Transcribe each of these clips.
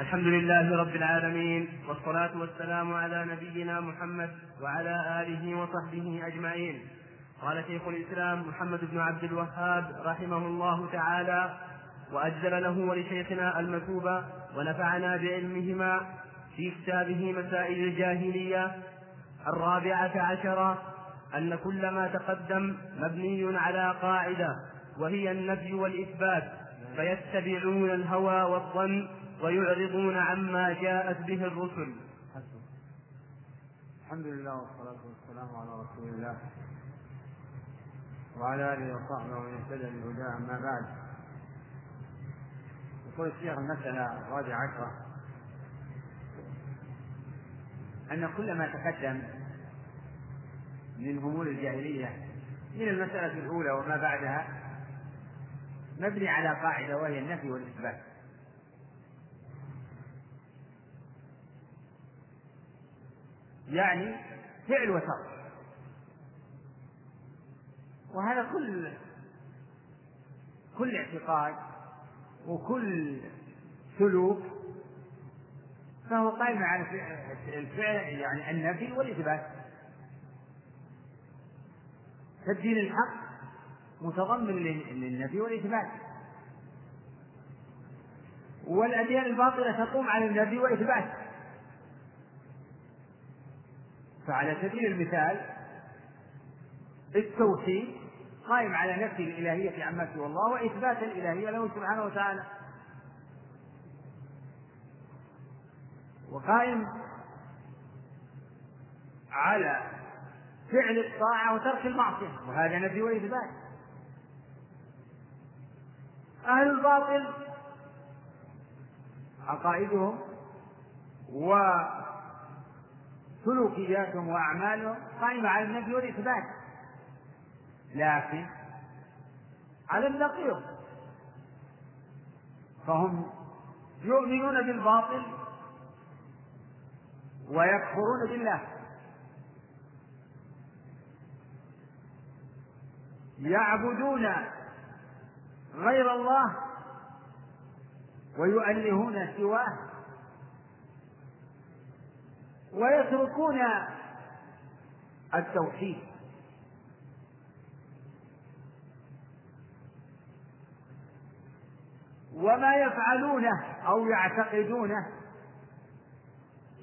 الحمد لله رب العالمين والصلاة والسلام على نبينا محمد وعلى آله وصحبه أجمعين. قال شيخ الإسلام محمد بن عبد الوهاب رحمه الله تعالى وأجزل له ولشيخنا المثوبة ونفعنا بعلمهما في كتابه مسائل الجاهلية الرابعة عشرة أن كل ما تقدم مبني على قاعدة وهي النفي والإثبات فيتبعون الهوى والظن ويعرضون عما جاءت به الرسل. الحمد لله والصلاة والسلام على رسول الله وعلى آله وصحبه ومن اهتدى بهداه أما بعد. يقول الشيخ المسألة الرابعة عشرة أن كل ما تقدم من أمور الجاهلية من المسألة الأولى وما بعدها مبني على قاعدة وهي النفي والإثبات. يعني فعل وترك. وهذا كل كل اعتقاد وكل سلوك فهو قائم على الفعل يعني النفي والإثبات. فالدين الحق متضمن للنفي والإثبات. والأديان الباطلة تقوم على النفي والإثبات. فعلى سبيل المثال التوحيد قائم على نفي الإلهية عما سوى الله وإثبات الإلهية له سبحانه وتعالى. وقائم على فعل الطاعة وترك المعصية وهذا نفي وإثبات. أهل الباطل عقائدهم وسلوكياتهم وأعمالهم قائمة على النفي والإثبات. لكن على النقيض. فهم يؤمنون بالباطل ويكفرون بالله. يعبدون غير الله ويؤلهون سواه. ويتركون التوحيد. وما يفعلونه أو يعتقدونه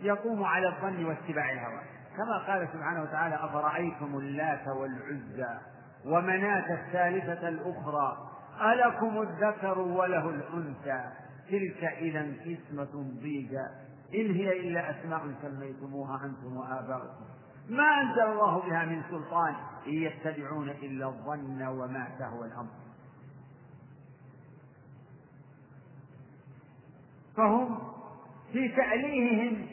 يقوم على الظن واتباع الهوى. كما قال سبحانه وتعالى أفرأيتم اللات والعزى ومناة الثالثة الأخرى ألكم الذكر وله الأنثى. تلك إذا قسمة ضيجى إن هي إلا أسماء سميتموها أنتم وآباؤكم. ما أنزل الله بها من سلطان إن يتبعون إلا الظن وما تهوى الأمر. فهم في تأليههم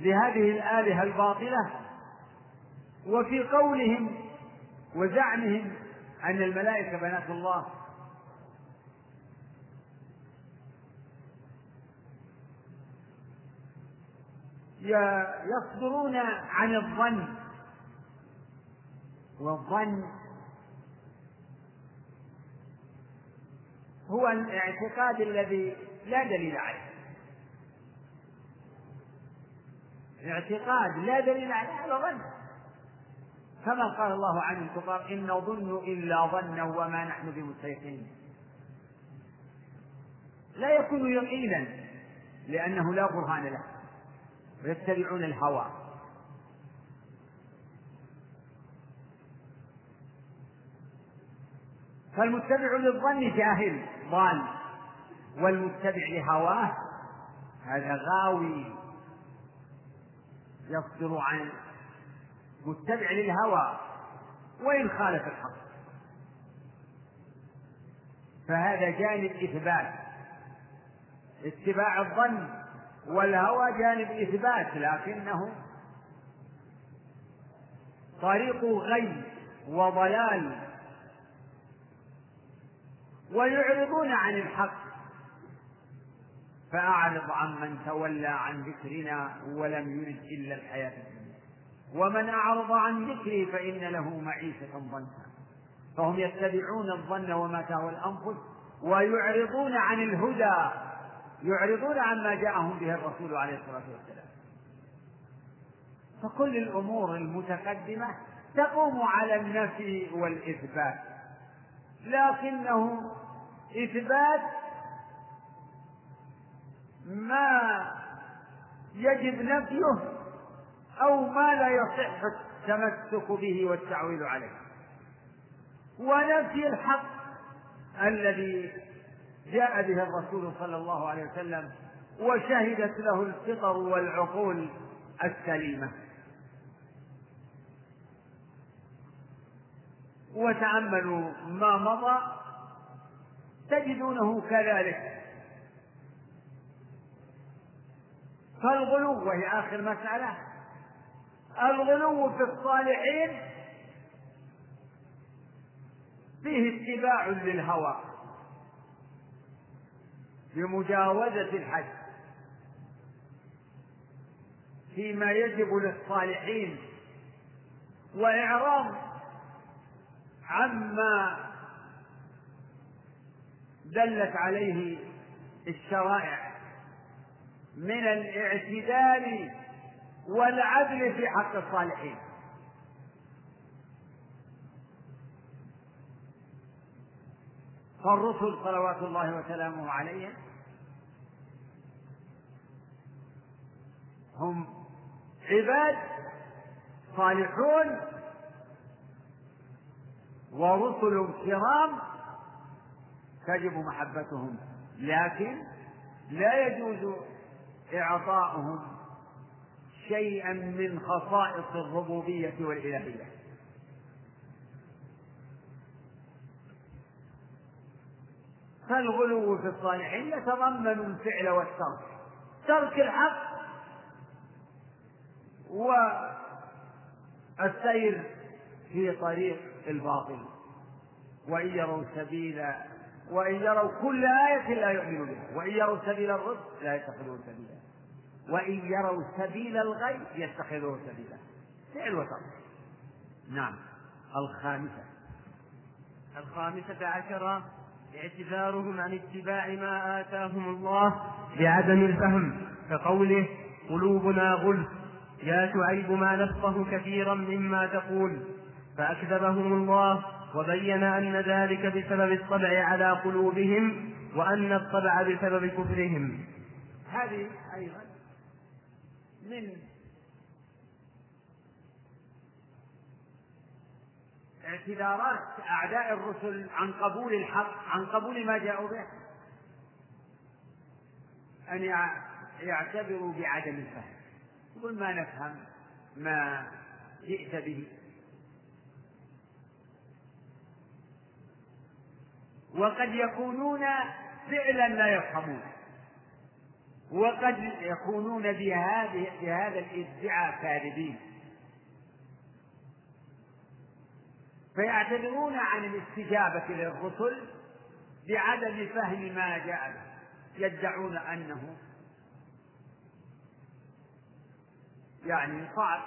لهذه الآلهة الباطلة وفي قولهم وزعمهم أن الملائكة بنات الله يصدرون عن الظن. والظن هو الاعتقاد الذي لا دليل عليه. اعتقاد لا دليل عليه هذا ظن. كما قال الله عن الكفار إن نظن إلا ظنا وما نحن بمستيقنين. لا يكون يقينا لأنه لا برهان له. ويتبعون الهوى. فالمتبع للظن جاهل ضال والمتبع لهواه هذا غاوي. يصدر عن متبع للهوى وإن خالف الحق. فهذا جانب إثبات. اتباع الظن والهوى جانب إثبات لكنه طريق غي وضلال. ويعرضون عن الحق. فأعرض عن من تولى عن ذكرنا ولم يرد إلا الحياة الدنيا. ومن أعرض عن ذكري فإن له معيشة ضنكا. فهم يتبعون الظن وما تهوى الأنفس ويعرضون عن الهدى. يعرضون عما جاءهم به الرسول عليه الصلاة والسلام. فكل الأمور المتقدمة تقوم على النفي والإثبات. لكنه إثبات ما يجب نفيه أو ما لا يصح التمسك به والتعويل عليه. ونفي الحق الذي جاء به الرسول صلى الله عليه وسلم وشهدت له الفطر والعقول السليمة. وتأملوا ما مضى تجدونه كذلك. فالغلو وهي آخر مسألة الغلو في الصالحين فيه اتباع للهوى. بمجاوزة الحد فيما يجب للصالحين وإعراض عما دلت عليه الشرائع من الاعتدال والعدل في حق الصالحين. فالرسل صلوات الله وسلامه عليهم هم عباد صالحون ورسل كرام تجب محبتهم لكن لا يجوز إعطاؤهم شيئا من خصائص الربوبية والإلهية. فالغلو في الصالحين يتضمن الفعل والترك. ترك الحق والسير في طريق الباطل. وإن يروا سبيل وإن يروا كل آية لا يؤمنوا بها. وإن يروا سبيل الرشد لا يتخذوه سبيلا. وإن يروا سبيل الغي يتخذوه سبيلا. فعل وترك. نعم. الخامسة. الخامسة عشرة. اعتذارهم عن اتباع ما آتاهم الله بعدم الفهم كقوله قلوبنا غلف يا شعيب ما نفقه كثيرا مما تقول. فأكذبهم الله وبين أن ذلك بسبب الطبع على قلوبهم وأن الطبع بسبب كفرهم. هذه أيضا من اعتذارات أعداء الرسل عن قبول الحق عن قبول ما جاءوا به. أن يعتبروا بعدم الفهم. يقول ما نفهم ما جئت به. وقد يكونون فعلا لا يفهمون. وقد يكونون بهذه بهذا الادعاء كاذبين فيعتذرون عن الاستجابة للرسل بعدم فهم ما جاء يدعون أنه يعني صعب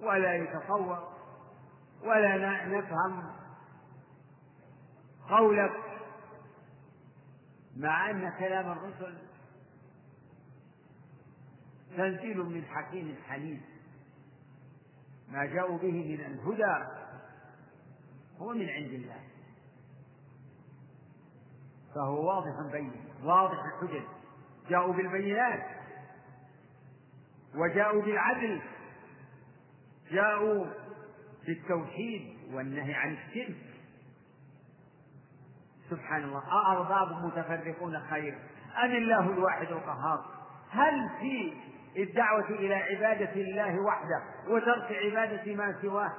ولا يتصور ولا نفهم قولك مع أن كلام الرسل تنزيل من حكيم حليم. ما جاءوا به من الهدى هو من عند الله. فهو واضح بين واضح الحجج. جاءوا بالبينات. وجاءوا بالعدل. جاءوا بالتوحيد والنهي عن الشرك. سبحان الله. أأرباب متفرقون خير. أم الله الواحد القهار؟ هل في الدعوة إلى عبادة الله وحده وترك عبادة ما سواه.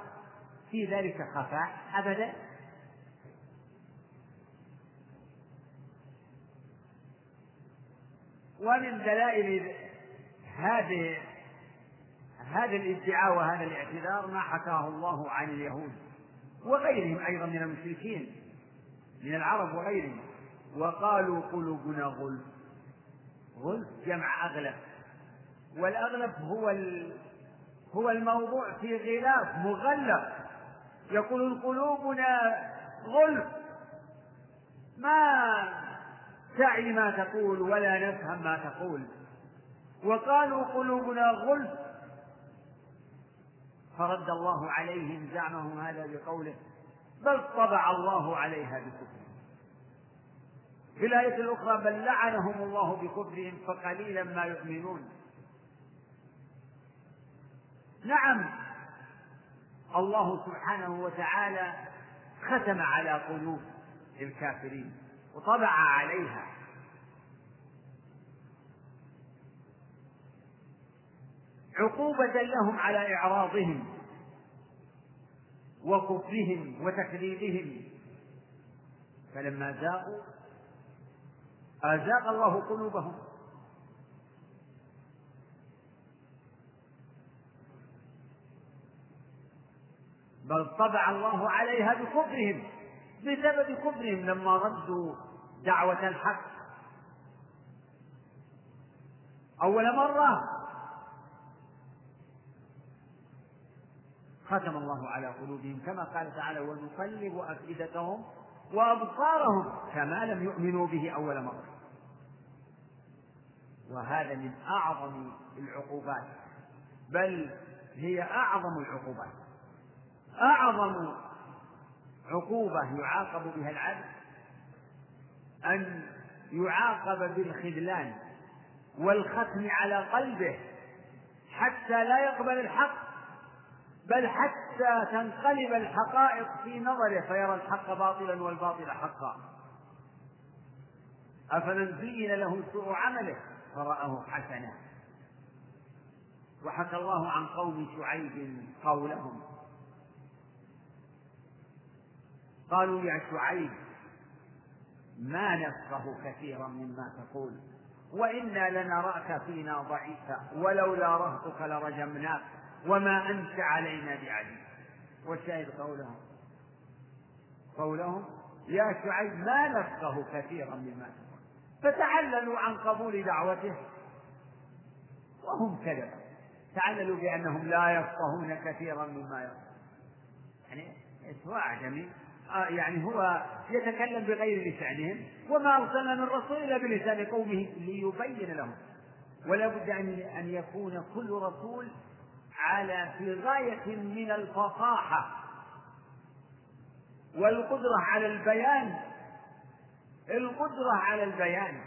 في ذلك خفاء أبدا؟ ومن دلائل هذه هذا الادعاء وهذا الاعتذار ما حكاه الله عن اليهود وغيرهم أيضا من المشركين من العرب وغيرهم وقالوا قلوبنا غلف غلف جمع أغلب والأغلب هو هو الموضوع في غلاف مغلق. يقول قلوبنا غلف. ما تعي ما تقول ولا نفهم ما تقول. وقالوا قلوبنا غلف. فرد الله عليهم زعمهم هذا بقوله بل طبع الله عليها بكفرهم. في الآية الأخرى بل لعنهم الله بكفرهم فقليلا ما يؤمنون. نعم. الله سبحانه وتعالى ختم على قلوب الكافرين وطبع عليها. عقوبة لهم على إعراضهم وكفرهم وتكذيبهم. فلما زاغوا أزاغ الله قلوبهم. بل طبع الله عليها بكفرهم بسبب كفرهم لما ردوا دعوة الحق. أول مرة ختم الله على قلوبهم كما قال تعالى ونقلب أفئدتهم وأبصارهم كما لم يؤمنوا به أول مرة. وهذا من أعظم العقوبات بل هي أعظم العقوبات. أعظم عقوبة يعاقب بها العبد أن يعاقب بالخذلان والختم على قلبه حتى لا يقبل الحق بل حتى تنقلب الحقائق في نظره فيرى الحق باطلا والباطل حقا. أفمن زين له سوء عمله فرآه حسنا. وحكى الله عن قوم شعيب قولهم قالوا يا شعيب ما نفقه كثيرا مما تقول. وإنا لنراك فينا ضعيفا ولولا رهطك لرجمناك وما أنت علينا بعزيز والشاهد قولهم. قولهم يا شعيب ما نفقه كثيرا مما تقول. فتعللوا عن قبول دعوته. وهم كذب تعللوا بأنهم لا يفقهون كثيرا مما يقول. يعني سواء أعجمي آه يعني هو يتكلم بغير لسانهم وما أرسلنا من رسول إلا بلسان قومه ليبين لهم. ولا بد أن يكون كل رسول على في غاية من الفصاحة والقدرة على البيان. القدرة على البيان.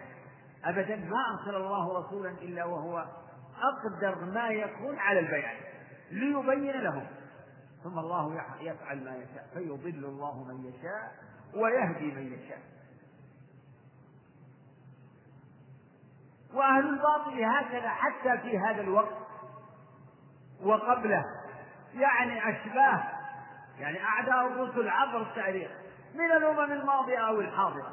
أبدا ما أرسل الله رسولا إلا وهو أقدر ما يكون على البيان ليبين لهم. ثم الله يفعل ما يشاء فيضل الله من يشاء ويهدي من يشاء. وأهل الباطل هكذا حتى في هذا الوقت وقبله يعني أشباه يعني أعداء الرسل عبر التاريخ من الأمم الماضية أو الحاضرة.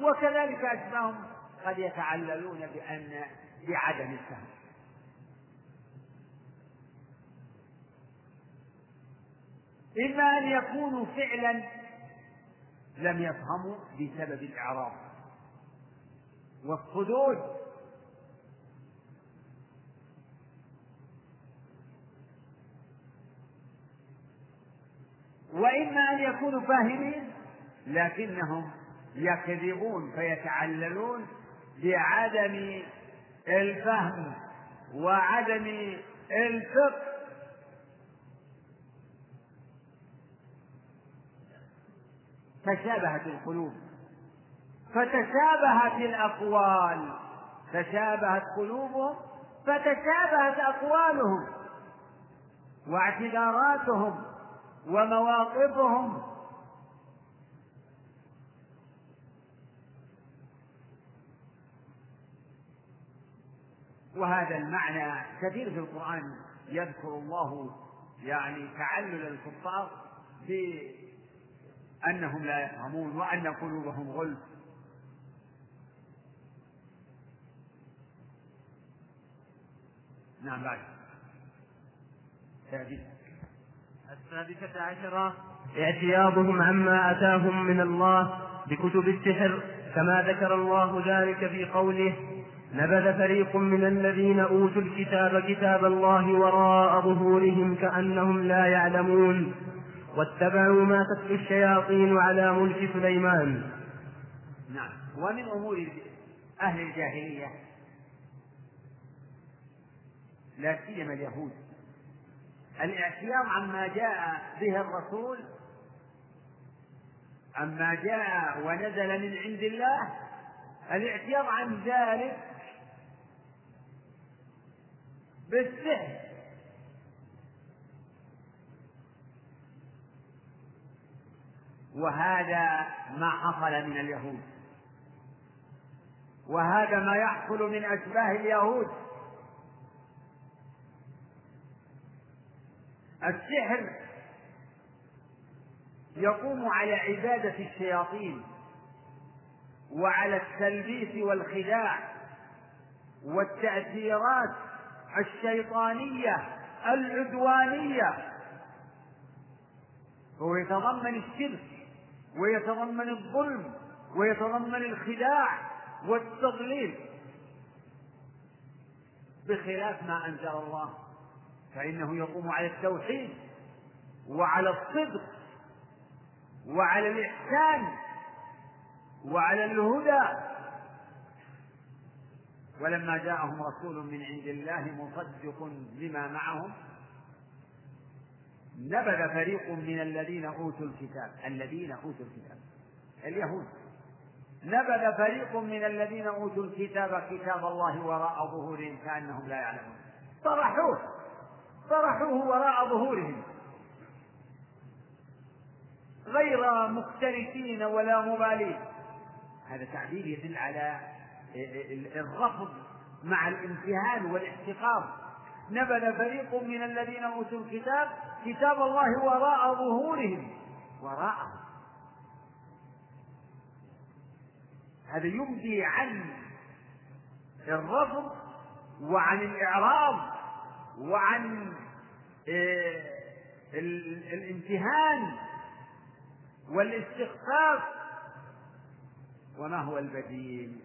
وكذلك أشباههم قد يتعللون بأن بعدم الفهم. إما أن يكونوا فعلا لم يفهموا بسبب الإعراض والصدود. وإما أن يكونوا فاهمين لكنهم يكذبون فيتعللون بعدم الفهم وعدم الفقه تشابهت القلوب. فتشابهت الأقوال. تشابهت قلوبهم فتشابهت أقوالهم واعتذاراتهم ومواقفهم. وهذا المعنى كثير في القرآن يذكر الله يعني تعلل الكفار بأنهم لا يفهمون وأن قلوبهم غلف. نعم بعد. السادسة عشرة. اعتياضهم عما أتاهم من الله بكتب السحر كما ذكر الله ذلك في قوله نبذ فريق من الذين أوتوا الكتاب كتاب الله وراء ظهورهم كأنهم لا يعلمون. واتبعوا ما تتلو الشياطين على ملك سليمان. نعم. ومن أمور أهل الجاهلية لا سيما اليهود الاعتياض عما جاء به الرسول عما جاء ونزل من عند الله الاعتياض عن ذلك بالسحر. وهذا ما حصل من اليهود. وهذا ما يحصل من أشباه اليهود. السحر يقوم على عبادة الشياطين وعلى التلبيس والخداع والتأثيرات الشيطانية العدوانية. هو يتضمن الشرك. ويتضمن الظلم ويتضمن الخداع والتضليل. بخلاف ما أنزل الله فإنه يقوم على التوحيد وعلى الصدق وعلى الإحسان وعلى الهدى. ولما جاءهم رسول من عند الله مصدق لما معهم نبذ فريق من الذين أوتوا الكتاب الذين أوتوا الكتاب اليهود. نبذ فريق من الذين أوتوا الكتاب كتاب الله وراء ظهورهم كأنهم لا يعلمون. طرحوه. طرحوه وراء ظهورهم. غير مختلفين ولا مبالين. هذا تعبير يدل على الرفض مع الامتهان والاحتقار. نبذ فريق من الذين أوتوا الكتاب كتاب الله وراء ظهورهم. وراء. هذا يبدي عن الرفض وعن الإعراض وعن آه، الامتهان والاستخفاف. وما هو البديل؟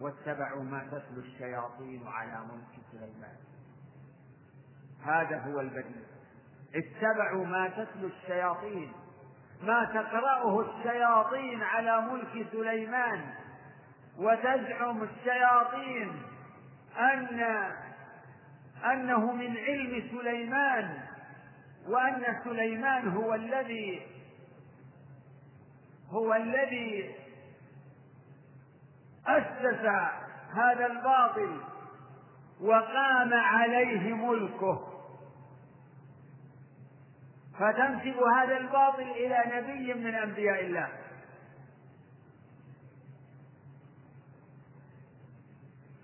واتبعوا ما تتلو الشياطين على ملك سليمان. هذا هو البديل. اتبعوا ما تتلو الشياطين ما تقرأه الشياطين على ملك سليمان وتزعم الشياطين أن أنه من علم سليمان وأن سليمان هو الذي هو الذي أسس هذا الباطل وقام عليه ملكه. فتنسب هذا الباطل إلى نبي من أنبياء الله.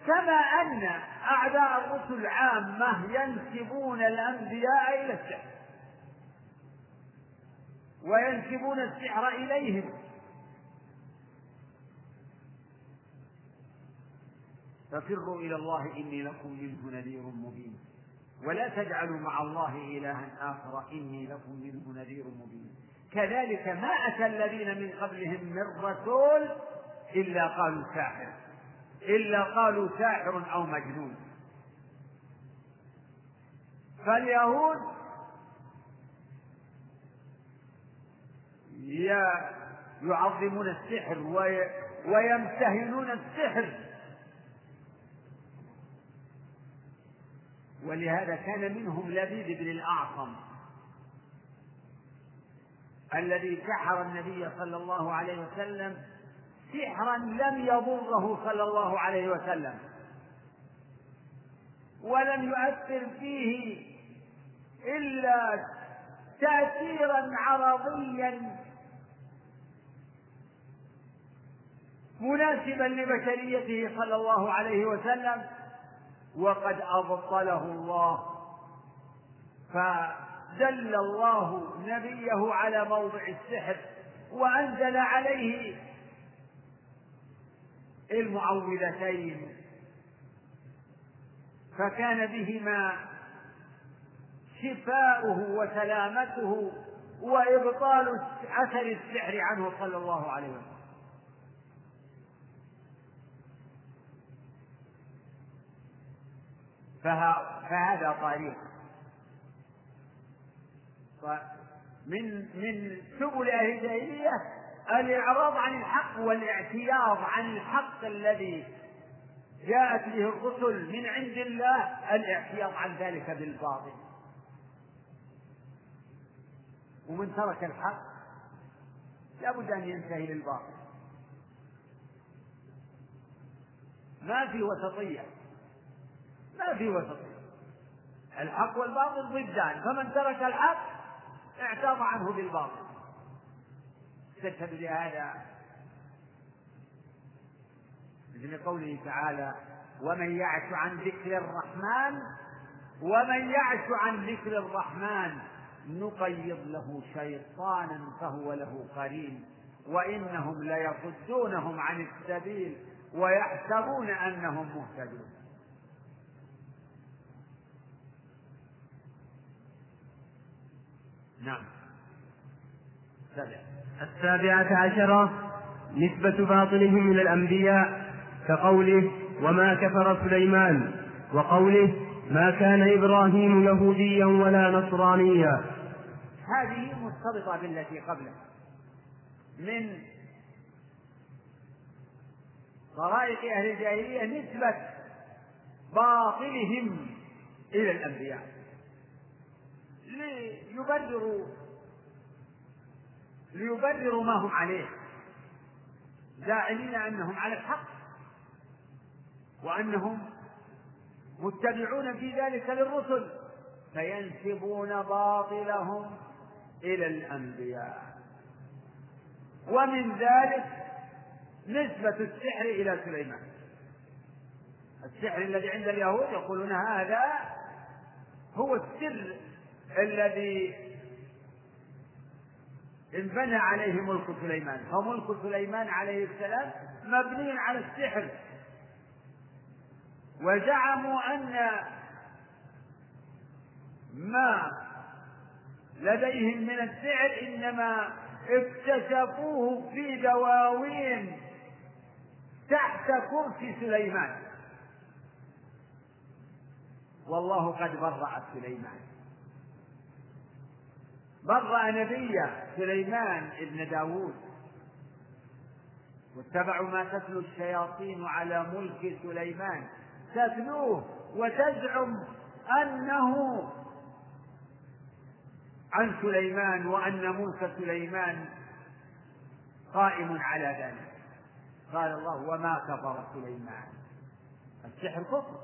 كما أن أعداء الرسل عامة ينسبون الأنبياء إلى السحر. وينسبون السحر إليهم. ففروا إلى الله إني لكم منه نذير مبين. ولا تجعلوا مع الله إلها آخر إني لكم منه نذير مبين. كذلك ما أتى الذين من قبلهم من رسول إلا قالوا ساحر إلا قالوا ساحر أو مجنون. فاليهود يعظمون السحر ويمتهنون السحر. ولهذا كان منهم لبيد بن الأعصم الذي سحر النبي صلى الله عليه وسلم سحرا لم يضره صلى الله عليه وسلم ولم يؤثر فيه إلا تأثيرا عرضيا مناسبا لبشريته صلى الله عليه وسلم وقد أبطله الله. فدل الله نبيه على موضع السحر وأنزل عليه المعوذتين. فكان بهما شفاؤه وسلامته وإبطال أثر السحر عنه صلى الله عليه وسلم. فهذا طريق. من من سبل أهل الجاهلية الإعراض عن الحق والاعتياض عن الحق الذي جاءت به الرسل من عند الله الاعتياض عن ذلك بالباطل. ومن ترك الحق لابد أن ينتهي للباطل. ما في وسطية. ما في وسطية الحق والباطل ضدان. فمن ترك الحق اعتاض عنه بالباطل. تشهد لهذا مثل قوله تعالى ومن يعش عن ذكر الرحمن ومن يعش عن ذكر الرحمن نقيض له شيطانا فهو له قرين وإنهم ليصدونهم عن السبيل ويحسبون أنهم مهتدون. نعم. السابعة. عشرة نسبة باطلهم إلى الأنبياء كقوله وما كفر سليمان وقوله ما كان إبراهيم يهوديا ولا نصرانيا. هذه مرتبطة بالتي قبله. من طرائق أهل الجاهلية نسبة باطلهم إلى الأنبياء. ليبرروا ليبرروا ما هم عليه. زاعمين أنهم على الحق وأنهم متبعون في ذلك للرسل فينسبون باطلهم إلى الأنبياء. ومن ذلك نسبة السحر إلى سليمان. السحر الذي عند اليهود يقولون هذا هو السر الذي انبنى عليه ملك سليمان. فملك سليمان عليه السلام مبني على السحر. وزعموا أن ما لديهم من السحر إنما اكتشفوه في دواوين تحت كرسي سليمان. والله قد برأ سليمان. برأ نبيه سليمان ابن داود واتبعوا ما تتلو الشياطين على ملك سليمان. تتلوه وتزعم أنه عن سليمان وأن ملك سليمان قائم على ذلك. قال الله وما كفر سليمان. السحر كفر.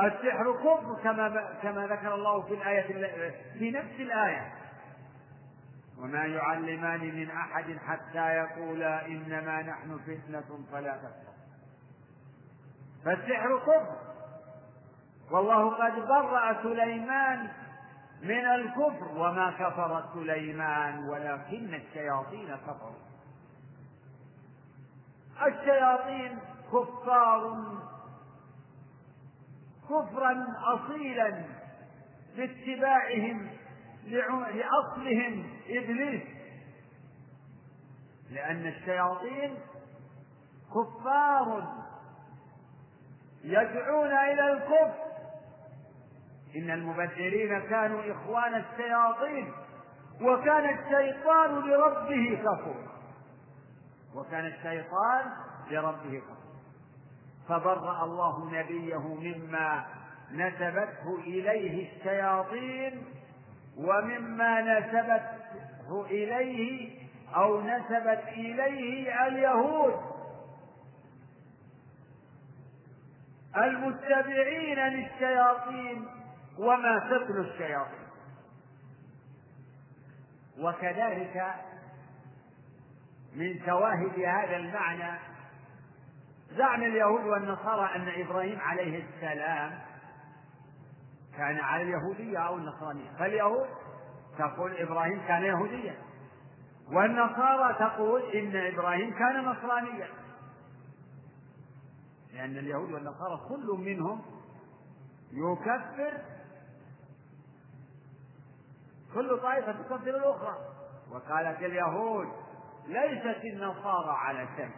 السحر كفر كما كما ذكر الله في الآية في نفس الآية. وما يعلمان من أحد حتى يقولا إنما نحن فتنة فلا تكفر. فالسحر كفر. والله قد برأ سليمان من الكفر وما كفر سليمان ولكن الشياطين كفروا. الشياطين كفار كفرا اصيلا باتباعهم لأصلهم إبليس. لأن الشياطين كفار يدعون إلى الكفر. إن المبذرين كانوا إخوان الشياطين وكان الشيطان لربه كفورا وكان الشيطان لربه كفورا فبرأ الله نبيه مما نسبته إليه الشياطين ومما نسبته إليه أو نسبت إليه اليهود. المتبعين للشياطين وما تتلو الشياطين. وكذلك من شواهد هذا المعنى زعم اليهود والنصارى أن إبراهيم عليه السلام كان على اليهودية أو النصرانية. فاليهود تقول إبراهيم كان يهوديا. والنصارى تقول إن إبراهيم كان نصرانيا. لأن اليهود والنصارى كل منهم يكفر كل طائفة تكفر الأخرى. وقالت اليهود ليست النصارى على شيء.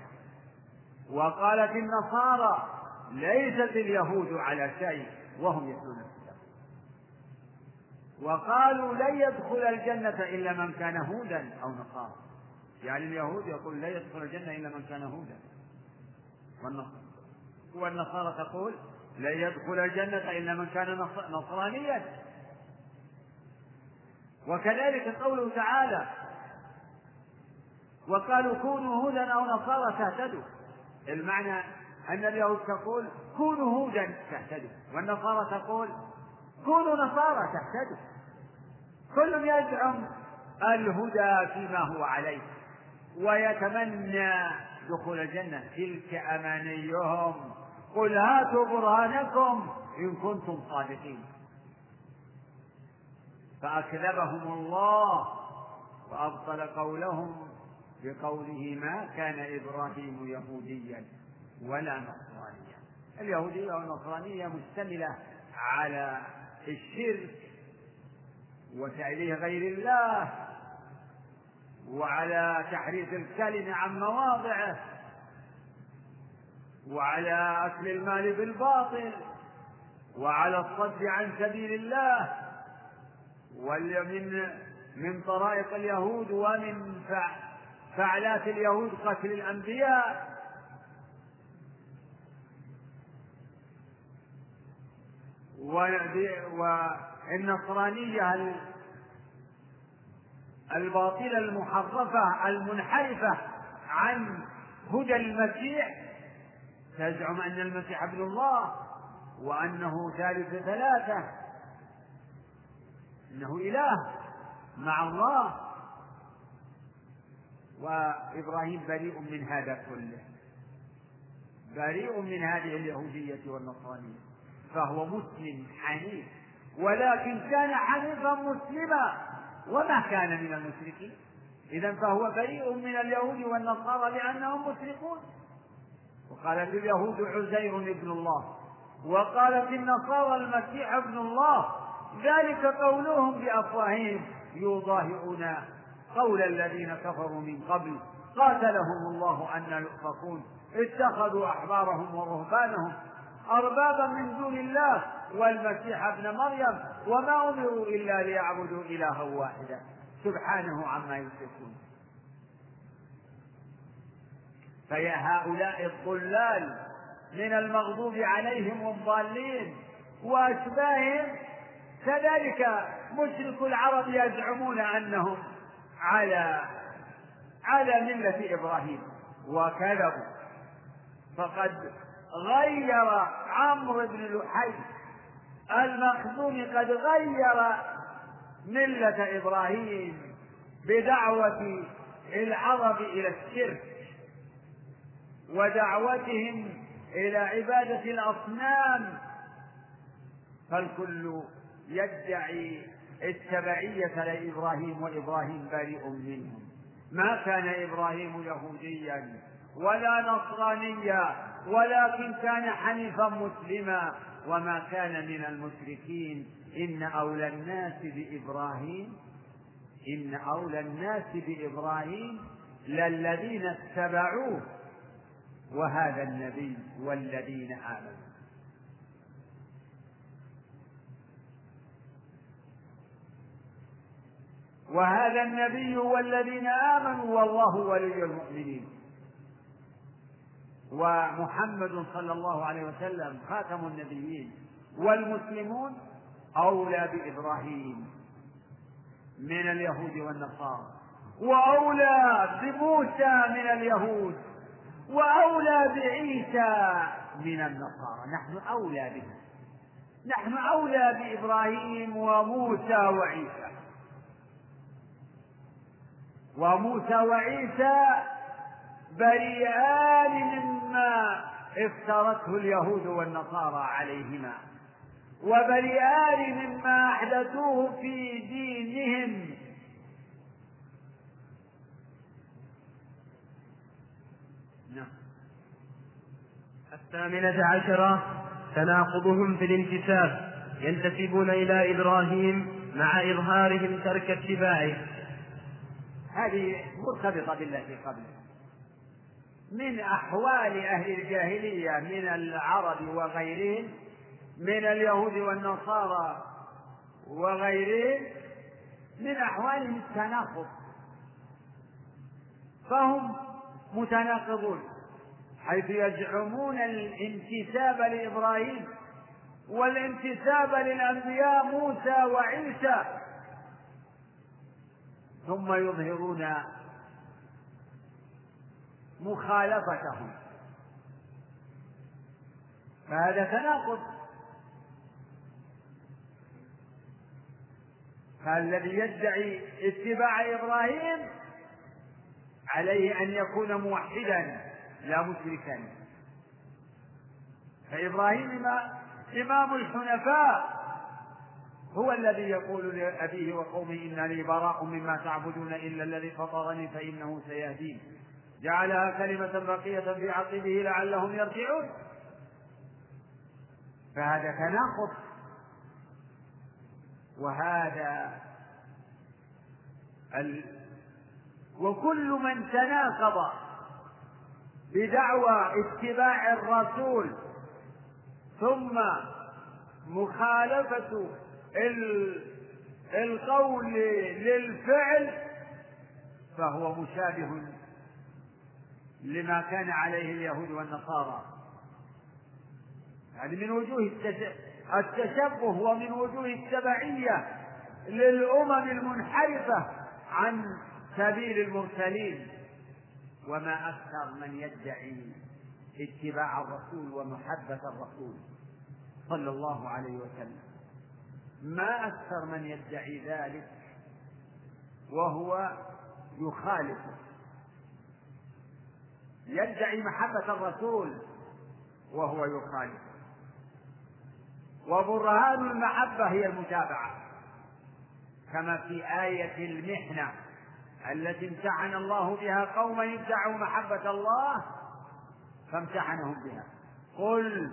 وقالت النصارى ليست اليهود على شيء. وهم يتلون وقالوا لن يدخل الجنة إلا من كان هودا أو نصارى. يعني اليهود يقول لا يدخل الجنة إلا من كان هودا. والنصارى تقول لا يدخل الجنة إلا من كان نصرانيا. وكذلك قوله تعالى وقالوا كونوا هودا أو نصارى تهتدوا. المعنى أن اليهود تقول كونوا هودا تهتدوا. والنصارى تقول كونوا نصارى تهتدوا. كل يزعم الهدى فيما هو عليه ويتمنى دخول الجنة. تلك أمانيهم. قل هاتوا برهانكم إن كنتم صادقين. فأكذبهم الله وأبطل قولهم بقوله ما كان إبراهيم يهوديا ولا نصرانيا. اليهودية والنصرانية مشتملة على الشرك وتعليه غير الله وعلى تحريف الكلمة عن مواضعه وعلى أكل المال بالباطل وعلى الصد عن سبيل الله ومن من طرائق اليهود ومن فعلات اليهود قتل الأنبياء والنصرانية الباطلة المحرفة المنحرفة عن هدى المسيح تزعم أن المسيح ابن الله وأنه ثالث ثلاثة إنه إله مع الله وإبراهيم بريء من هذا كله. بريء من هذه اليهودية والنصرانية. فهو مسلم حنيف ولكن كان حنيفا مسلما وما كان من المشركين. إذا فهو بريء من اليهود والنصارى لأنهم مشركون وقالت اليهود عزير ابن الله وقالت النصارى المسيح ابن الله ذلك قولهم بأفواههم يضاهئون قول الذين كفروا من قبل قاتلهم الله أن يؤفكون اتخذوا أحبارهم ورهبانهم أربابا من دون الله والمسيح ابن مريم وما أمروا إلا ليعبدوا إلها واحدا. سبحانه عما يشركون. فيا هؤلاء الضلال من المغضوب عليهم والضالين وأشباههم كذلك مشرك العرب يزعمون أنهم على على ملة إبراهيم وكذبوا. فقد غير عمرو بن لحي. المخزومي قد غير ملة إبراهيم بدعوة العرب إلى الشرك ودعوتهم إلى عبادة الأصنام. فالكل يدعي التبعية لإبراهيم وإبراهيم بريء منهم. ما كان إبراهيم يهوديا ولا نصرانيا ولكن كان حنيفا مسلما. وما كان من المشركين إن أولى الناس بإبراهيم إن أولى الناس بإبراهيم للذين اتبعوه وهذا النبي والذين آمنوا. وهذا النبي والذين آمنوا والله ولي المؤمنين. ومحمد صلى الله عليه وسلم خاتم النبيين والمسلمون أولى بإبراهيم من اليهود والنصارى وأولى بموسى من اليهود وأولى بعيسى من النصارى. نحن أولى به نحن أولى بإبراهيم وموسى وعيسى. وموسى وعيسى بريئان مما افترته اليهود والنصارى عليهما. وبريئان مما أحدثوه في دينهم. نعم. الثامنة عشرة تناقضهم في الانتساب. ينتسبون إلى إبراهيم مع إظهارهم ترك اتباعه. هذه مرتبطة بالتي قبله. من أحوال أهل الجاهلية من العرب وغيرهم من اليهود والنصارى وغيرهم من أحوالهم التناقض. فهم متناقضون حيث يزعمون الانتساب لإبراهيم والانتساب للأنبياء موسى وعيسى ثم يظهرون مخالفتهم. فهذا تناقض. فالذي يدعي اتباع إبراهيم عليه أن يكون موحدا لا مشركا. فإبراهيم إمام الحنفاء هو الذي يقول لأبيه وقومه إنني براء مما تعبدون إلا الذي فطرني فإنه سيهدين. جعلها كلمة بقية في عقبه لعلهم يرجعون. فهذا تناقض. وهذا ال... وكل من تناقض بدعوى اتباع الرسول ثم مخالفة القول للفعل فهو مشابه لما كان عليه اليهود والنصارى. يعني من وجوه التشبه ومن وجوه التبعية للأمم المنحرفة عن سبيل المرسلين. وما أكثر من يدعي اتباع الرسول ومحبة الرسول صلى الله عليه وسلم. ما أكثر من يدعي ذلك وهو يخالفه. يدعي محبة الرسول وهو يخالفه وبرهان المحبة هي المتابعة كما في آية المحنة التي امتحن الله بها قوما ادعوا محبة الله فامتحنهم بها. قل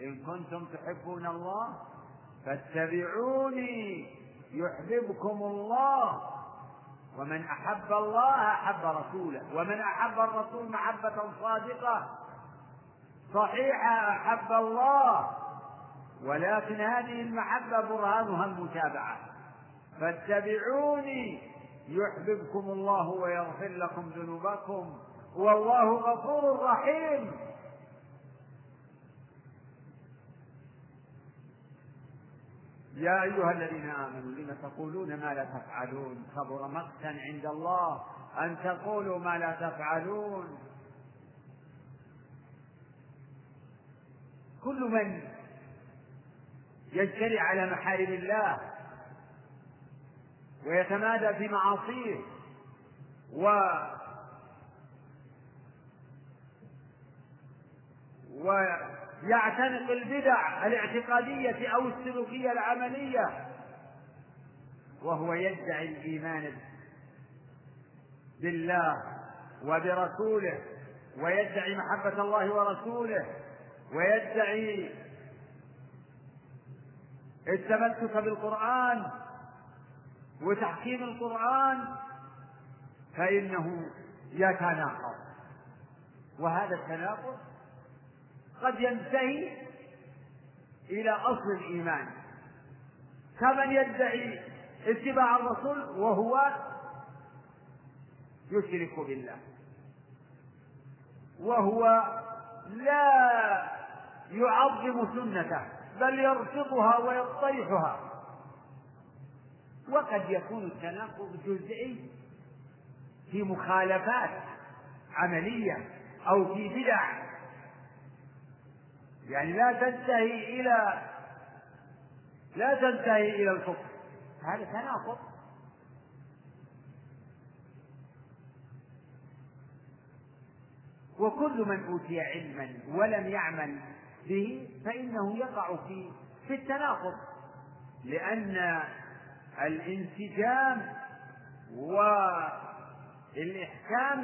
إن كنتم تحبون الله فاتبعوني يحببكم الله ومن أحب الله أحب رسوله ومن أحب الرسول محبة صادقة. صحيحة أحب الله ولكن هذه المحبة برهانها المتابعة. فاتبعوني يحببكم الله ويغفر لكم ذنوبكم والله غفور رحيم. يا أيها الذين آمنوا لم تقولون ما لا تفعلون؟ كبر مقتا عند الله أن تقولوا ما لا تفعلون. كل من يجترئ على محارم الله ويتمادى في معاصيه و ويعتنق البدع الاعتقادية أو السلوكية العملية وهو يدعي الإيمان بالله وبرسوله ويدعي محبة الله ورسوله ويدعي التمسك بالقرآن وتحكيم القرآن فإنه يتناقض. وهذا التناقض قد ينتهي إلى أصل الإيمان. كمن يدعي اتباع الرسول وهو يشرك بالله. وهو لا يعظم سنته بل يرفضها ويطيحها. وقد يكون التناقض جزئي في مخالفات عملية أو في بدع. يعني لا تنتهي إلى لا تنتهي إلى الكفر هذا تناقض. وكل من أوتي علما ولم يعمل به فإنه يقع في في التناقض لأن الانسجام والإحكام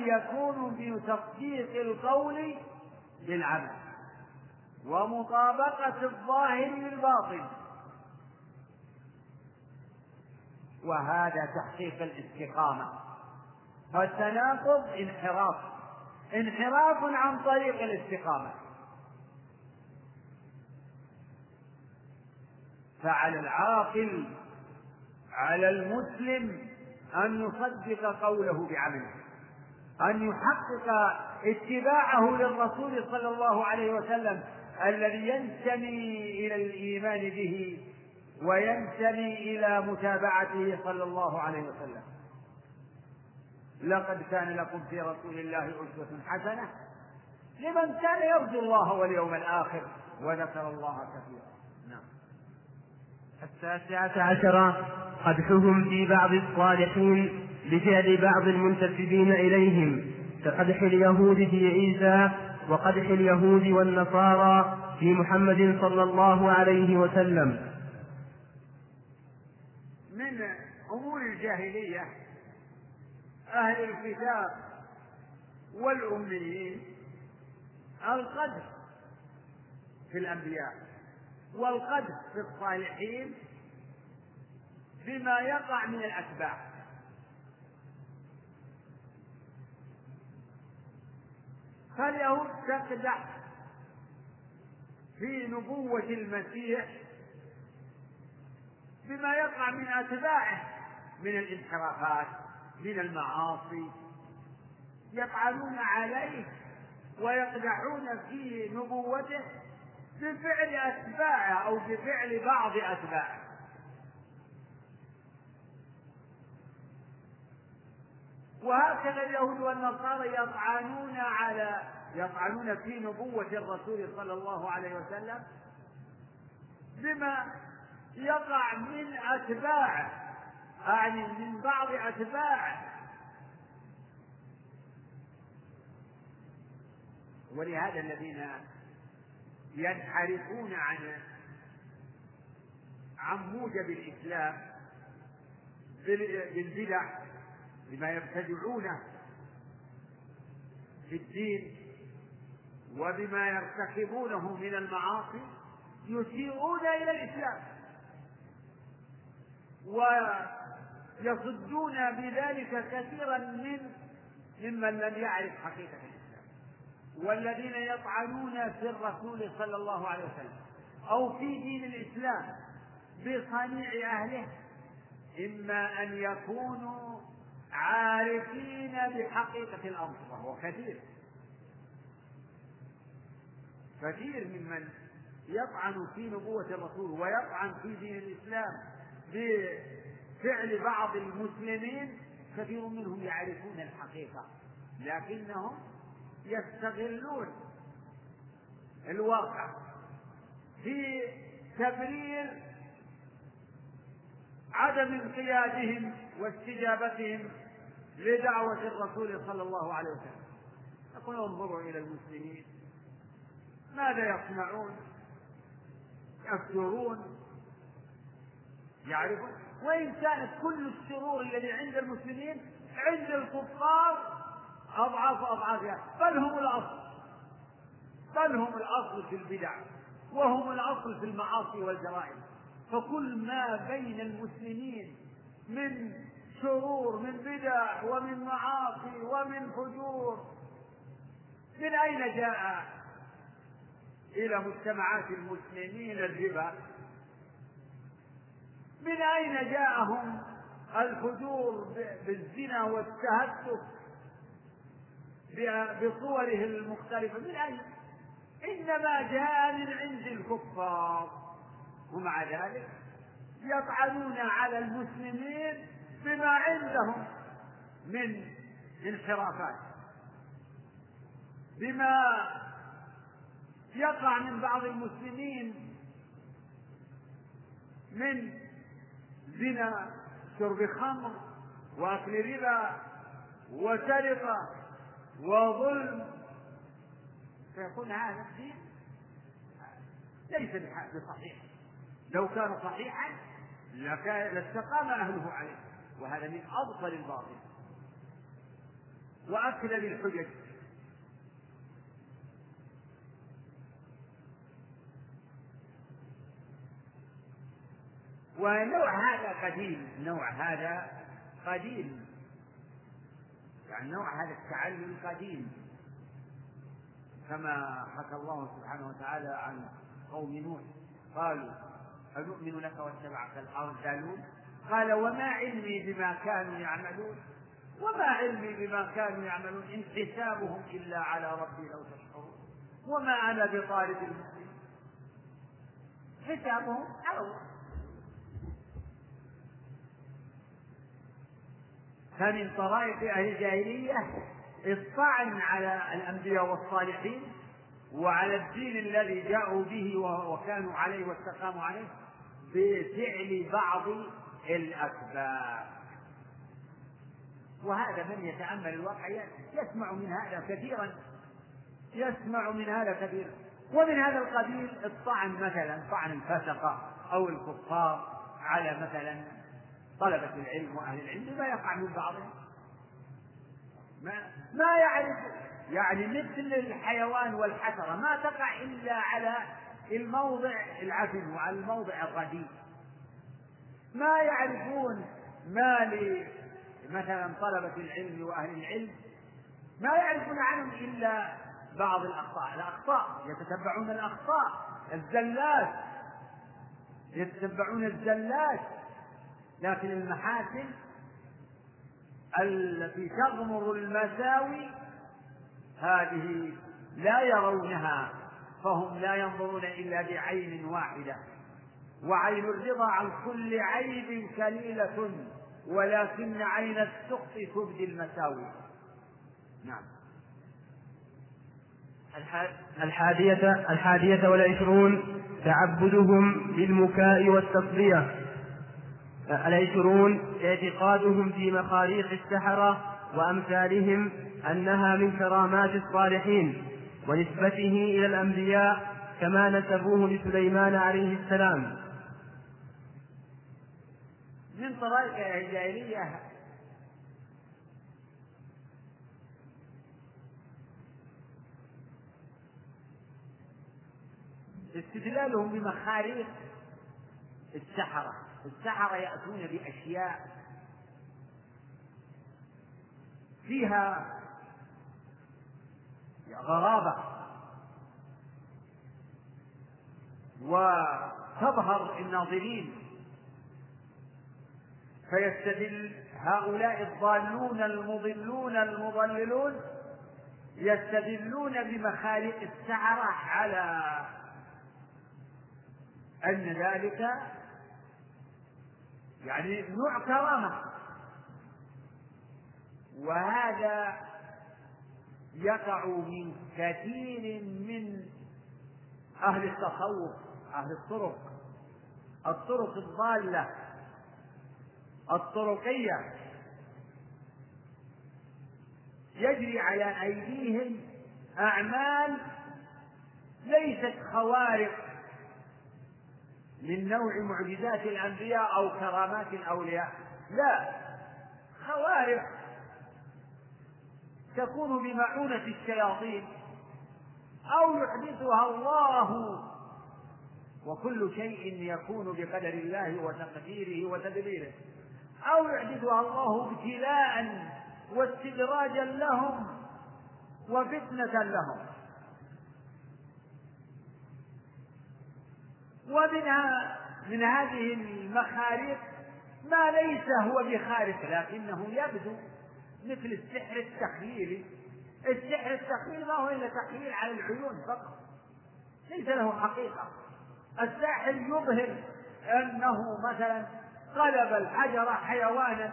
يكون بتصديق القول بالعمل. ومطابقة الظاهر للباطن. وهذا تحقيق الاستقامة. فالتناقض انحراف. انحراف عن طريق الاستقامة. فعلى العاقل على المسلم أن يصدق قوله بعمله. أن يحقق اتباعه للرسول صلى الله عليه وسلم. الذي ينتمي إلى الإيمان به وينتمي إلى متابعته صلى الله عليه وسلم. لقد كان لكم في رسول الله أسوة حسنة. لمن كان يرجو الله واليوم الآخر وذكر الله كثيرا. نعم. التاسعة عشرة قدحهم في بعض الصالحين بفعل بعض المنتسبين إليهم كقدح اليهود في عيسى وقدح اليهود والنصارى في محمد صلى الله عليه وسلم. من أمور الجاهلية أهل الكتاب والأميين القدح في الأنبياء والقدح في الصالحين بما يقع من الأتباع. فاليهود تقدح في نبوة المسيح بما يقع من أتباعه من الانحرافات من المعاصي؟ يفعلون عليه ويقدحون في نبوته بفعل أتباعه أو بفعل بعض أتباعه. وهكذا اليهود والنصارى يطعنون على يطعنون في نبوة الرسول صلى الله عليه وسلم بما يقع من أتباعه يعني من بعض أتباعه ولهذا الذين ينحرفون عن عن موجب الإسلام بالبدع بما يبتدعونه في الدين وبما يرتكبونه من المعاصي يسيئون إلى الإسلام ويصدون بذلك كثيرا من ممن لم يعرف حقيقة الإسلام والذين يطعنون في الرسول صلى الله عليه وسلم أو في دين الإسلام بصنيع أهله إما أن يكونوا عارفين بحقيقة الأمر وهو كثير. كثير ممن يطعن في نبوة الرسول ويطعن في دين الإسلام بفعل بعض المسلمين كثير منهم يعرفون الحقيقة لكنهم يستغلون الواقع في تبرير عدم انقيادهم واستجابتهم لدعوة الرسول صلى الله عليه وسلم. يقول انظروا إلى المسلمين. ماذا يصنعون؟ يفترون يعرفون؟ وإن كانت كل الشرور الذي عند المسلمين عند الكفار أضعاف أضعافها. بل هم الأصل. بل هم الأصل في البدع. وهم الأصل في المعاصي والجرائم. فكل ما بين المسلمين من شرور من بدع ومن معاصي ومن فجور. من أين جاء إلى مجتمعات المسلمين الربا؟ من أين جاءهم الفجور بالزنا والتهتك بصوره المختلفة؟ من أين؟ إنما جاء من عند الكفار. ومع ذلك يطعنون على المسلمين بما عندهم من انحرافات. بما يقع من بعض المسلمين من زنا شرب خمر وأكل ربا وسرقه وظلم. فيكون هذا الدين ليس بصحيح. لو كان صحيحا لاستقام أهله عليه. وهذا من ابطل الباطل. واكل الحجج والنوع هذا قديم. النوع هذا قديم. يعني نوع هذا التعلم قديم. كما حكى الله سبحانه وتعالى عن قوم نوح. قالوا أنؤمن لك واتبعك الأرذلون قال وما علمي بما كانوا يعملون وما علمي بما كانوا يعملون إن حسابهم إلا على ربي لو تشعرون وما أنا بطارد المؤمنين حسابهم على الله. فمن طرائق أهل الجاهلية الطعن على الأنبياء والصالحين وعلى الدين الذي جاءوا به وكانوا عليه واستقاموا عليه بفعل بعض الأسباب وهذا من يتأمل الواقع يسمع من هذا كثيرا يسمع من هذا كثيرا. ومن هذا القبيل الطعن مثلا طعن الفسقة أو الكفار على مثلا طلبة العلم وأهل العلم بما يقع من بعضهم. ما ما يعرف يعني مثل الحيوان والحشرة ما تقع إلا على الموضع العفن وعلى الموضع الرديء. ما يعرفون ما مثلا طلبة العلم وأهل العلم ما يعرفون عنهم إلا بعض الأخطاء. الأخطاء يتتبعون الأخطاء. الزلات يتتبعون الزلات. لكن المحاسن التي تغمر المساوي هذه لا يرونها فهم لا ينظرون إلا بعين واحدة. وعين الرضا عن كل عيب كليلة ولكن عين السخط تبدي المساوي نعم. الحادية الحادية والعشرون تعبدهم بالمكاء والتصدية. العشرون اعتقادهم في مخاريق السحرة وأمثالهم أنها من كرامات الصالحين ونسبته إلى الأنبياء كما نسبوه لسليمان عليه السلام. من طرائق الجاهلية. استدلالهم بمخاريق السحرة. السحرة يأتون بأشياء فيها غرابة وتظهر الناظرين فيستدل هؤلاء الضالون المضلون المضللون يستدلون بمخالق السعرة على أن ذلك يعني نوع كرامة وهذا يقع من كثير من أهل التصوف أهل الطرق الطرق الضالة. الطرقية. يجري على أيديهم أعمال ليست خوارق من نوع معجزات الأنبياء أو كرامات الأولياء. لا خوارق. تكون بمعونة الشياطين أو يحدثها الله. وكل شيء يكون بقدر الله وتقديره وتدبيره. أو يحدثها الله ابتلاء واستدراجا لهم وفتنة لهم. ومنها من هذه المخارق ما ليس هو بخارق لكنه يبدو مثل السحر التخييلي. السحر التخييلي ما هو إلا تخييل على العيون فقط ليس له حقيقة. الساحر يظهر أنه مثلا قلب الحجر حيوانا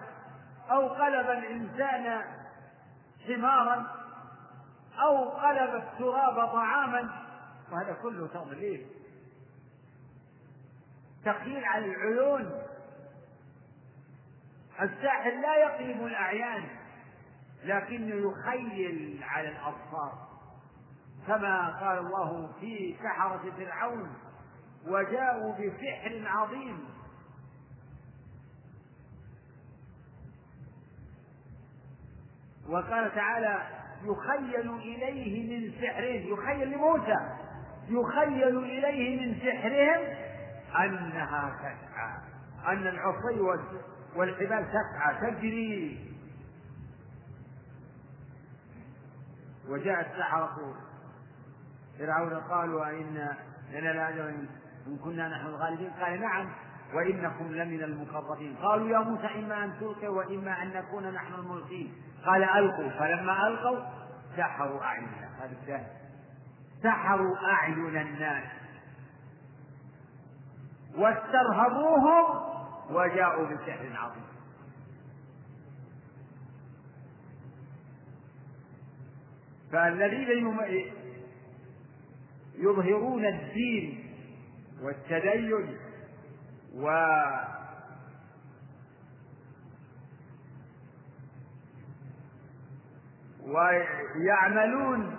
أو قلب الإنسان حمارا أو قلب التراب طعاما. وهذا كله تضليل. تقييل على العيون. الساحر لا يقلب الأعيان لكنه يخيل على الأبصار. كما قال الله في سحرة فرعون وجاءوا بسحر عظيم وقال تعالى يخيل إليه من سحرهم يخيل لموسى يخيل إليه من سحرهم أنها تسعى أن العصي والحبال تسعى تجري. وجاء السحرة فرعون قالوا أئن لنا لأجرا إن كنا نحن الغالبين؟ قال نعم. وإنكم لمن المقربين. قالوا يا موسى إما أن تلقي وإما أن نكون نحن الملقين. قال ألقوا. فلما ألقوا سحروا أعين الناس هذا الشاهد. سحروا أعين الناس. واسترهبوهم وجاءوا بسحر عظيم. فالذين يظهرون الدين والتدين و ويعملون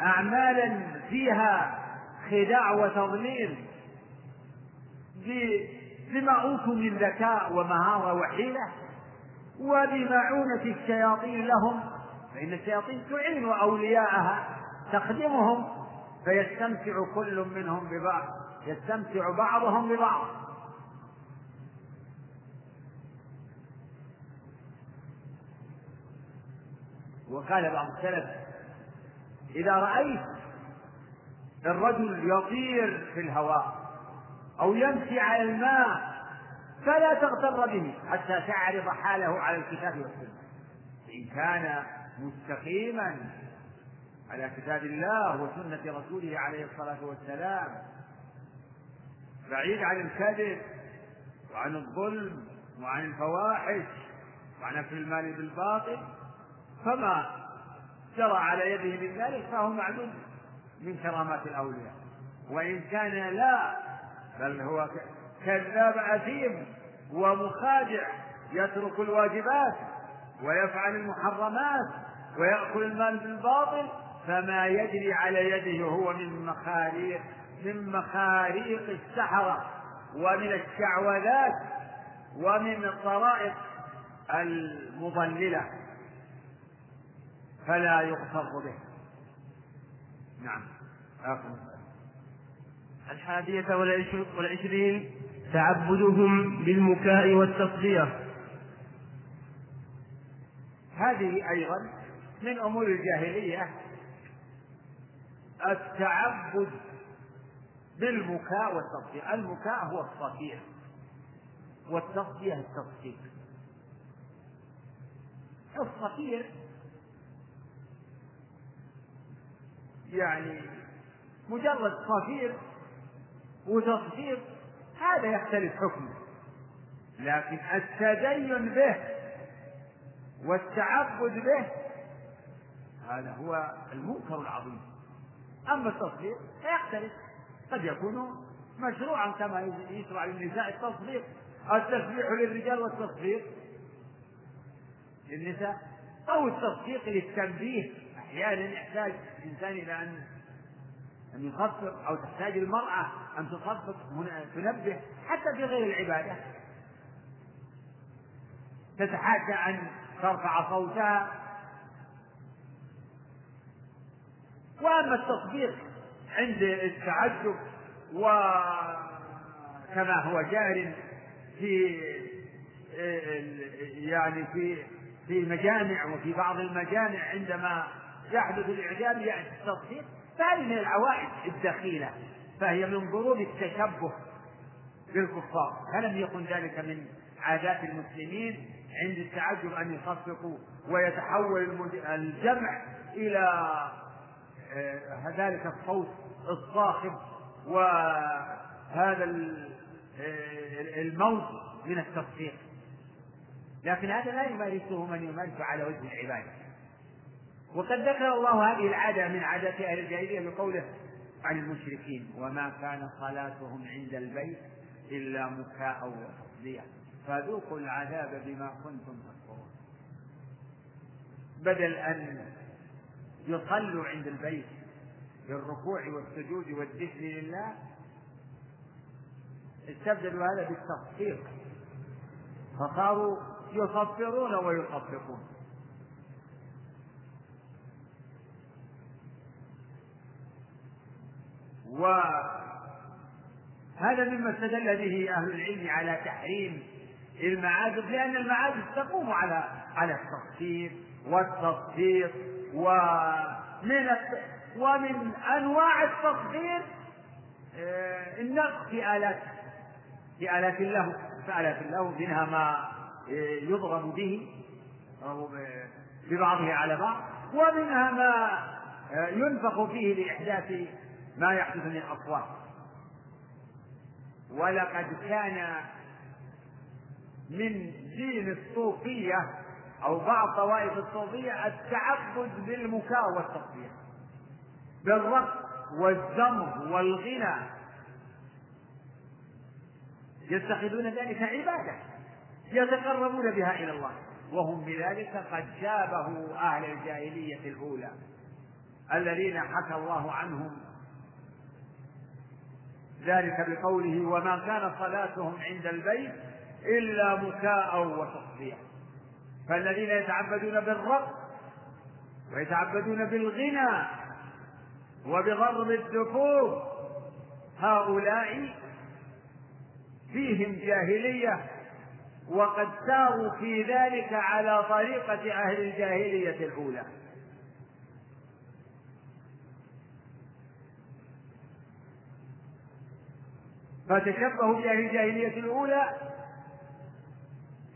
أعمالا فيها خداع وتضليل. بما أوتوا من ذكاء ومهارة وحيلة وبمعونة الشياطين لهم فإن الشياطين تعين أولياءها تخدمهم فيستمتع كل منهم ببعض. يستمتع بعضهم ببعض. وقال بعض السلف إذا رأيت الرجل يطير في الهواء أو يمشي على الماء فلا تغتر به حتى تعرض حاله على الكتاب والسنة. إن كان مستقيما على كتاب الله وسنة رسوله عليه الصلاة والسلام بعيد عن الكذب وعن الظلم وعن الفواحش وعن أكل المال بالباطل فما جرى على يده من ذلك فهو معدوم من كرامات الأولياء. وإن كان لا بل هو كذاب أثيم ومخادع يترك الواجبات ويفعل المحرمات ويأكل المال بالباطل فما يجري على يده هو من مخاريق من مخاريق السحرة ومن الشعوذات ومن الطرائق المضللة فلا يغتر به. نعم. آخر الحادية والعشرين تعبدهم بالمكاء والتصدية. هذه أيضا من أمور الجاهلية. التعبد بالمكاء والتصديق المكاء هو الصفير والتصدية التصديق الصفير يعني مجرد صفير وتصديق هذا يختلف حكمه. لكن التدين به والتعبد به هذا هو المنكر العظيم. أما التصديق فيختلف. قد يكون مشروعا كما يشرع للنساء التصديق التسبيح للرجال والتصديق للنساء أو التصديق للتنبيه. أحيانا يحتاج الإنسان إلى أن أن يخفف أو تحتاج المرأة أن تخفف تنبه حتى في غير العبادة. تتحاشى أن ترفع صوتها. وأما التصديق عند التعجب وكما هو جار في يعني في في المجامع وفي بعض المجامع عندما يحدث الإعجاب يأتي التصديق فهذه من العوائد الدخيلة فهي من ضروب التشبه بالكفار. فلم يكن ذلك من عادات المسلمين عند التعجب أن يصفقوا ويتحول الجمع إلى آه، ذلك الصوت الصاخب وهذا آه، الموت من التصفيق لكن هذا لا يمارسه من يمارس على وجه العبادة. وقد ذكر الله هذه العادة من عادات أهل الجاهلية بقوله عن المشركين وما كان صلاتهم عند البيت إلا مكاء وتصدية فذوقوا العذاب بما كنتم تكفرون. بدل أن يصلوا عند البيت بالركوع والسجود والذكر لله؟ استبدلوا هذا بالتصفيق فصاروا يصفرون ويصفقون. وهذا مما استدل به أهل العلم على تحريم المعابد لأن المعابد تقوم على على التصفير والتصفيق ومن ومن أنواع التصفير آه، النقص في آلات في آلات اللهو في آلات اللهو منها ما يضرب به أو ببعضه على بعض ومنها ما ينفخ فيه لإحداث ما يحدث من أصوات. ولقد كان من دين الصوفية أو بعض طوائف الصوفية التعبد بالمكاء والتصفية بالرقص والزمر والغنى. يتخذون ذلك عبادة يتقربون بها إلى الله. وهم بذلك قد شابهوا أهل الجاهلية الأولى الذين حكى الله عنهم. ذلك بقوله وما كان صلاتهم عند البيت إلا مكاء وتصفية فالذين يتعبدون بالرقص ويتعبدون بالغنى وبضرب الدفوف هؤلاء فيهم جاهلية وقد ساروا في ذلك على طريقة أهل الجاهلية الأولى. فتشبهوا بأهل الجاهلية الأولى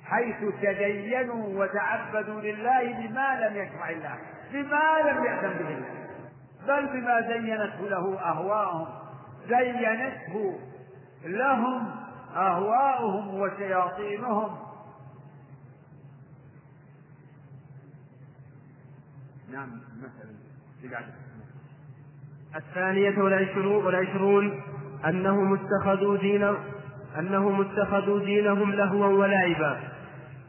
حيث تدينوا وتعبدوا لله بما لم يشرع الله بما لم يأذن به الله. بل بما زينته له أهواءهم زينته لهم أهواؤهم وشياطينهم. نعم مثلا الثانية والعشرون, والعشرون أنهم اتخذوا دين أنهم اتخذوا دينهم لهوا ولعبا.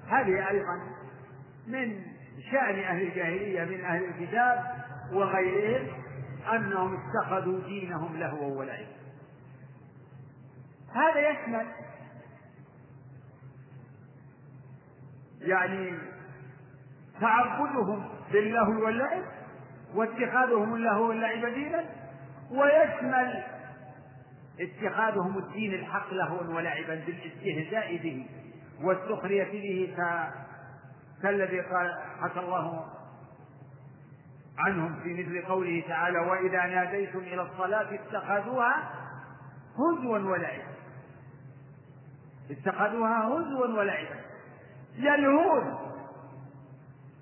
هذه أيضا من شأن أهل الجاهلية من أهل الكتاب وغيرهم أنهم اتخذوا دينهم لهوا ولعبا هذا يشمل يعني تعبدهم باللهو واللعب واتخاذهم اللهو واللعب دينا ويشمل اتخاذهم الدين الحق لهوا ولعبا بالاستهزاء به. والسخرية به كالذي قال حكى الله عنهم في مثل قوله تعالى وإذا ناديتم إلى الصلاة اتخذوها هزوا ولعبا. اتخذوها هزوا ولعبا. يلهون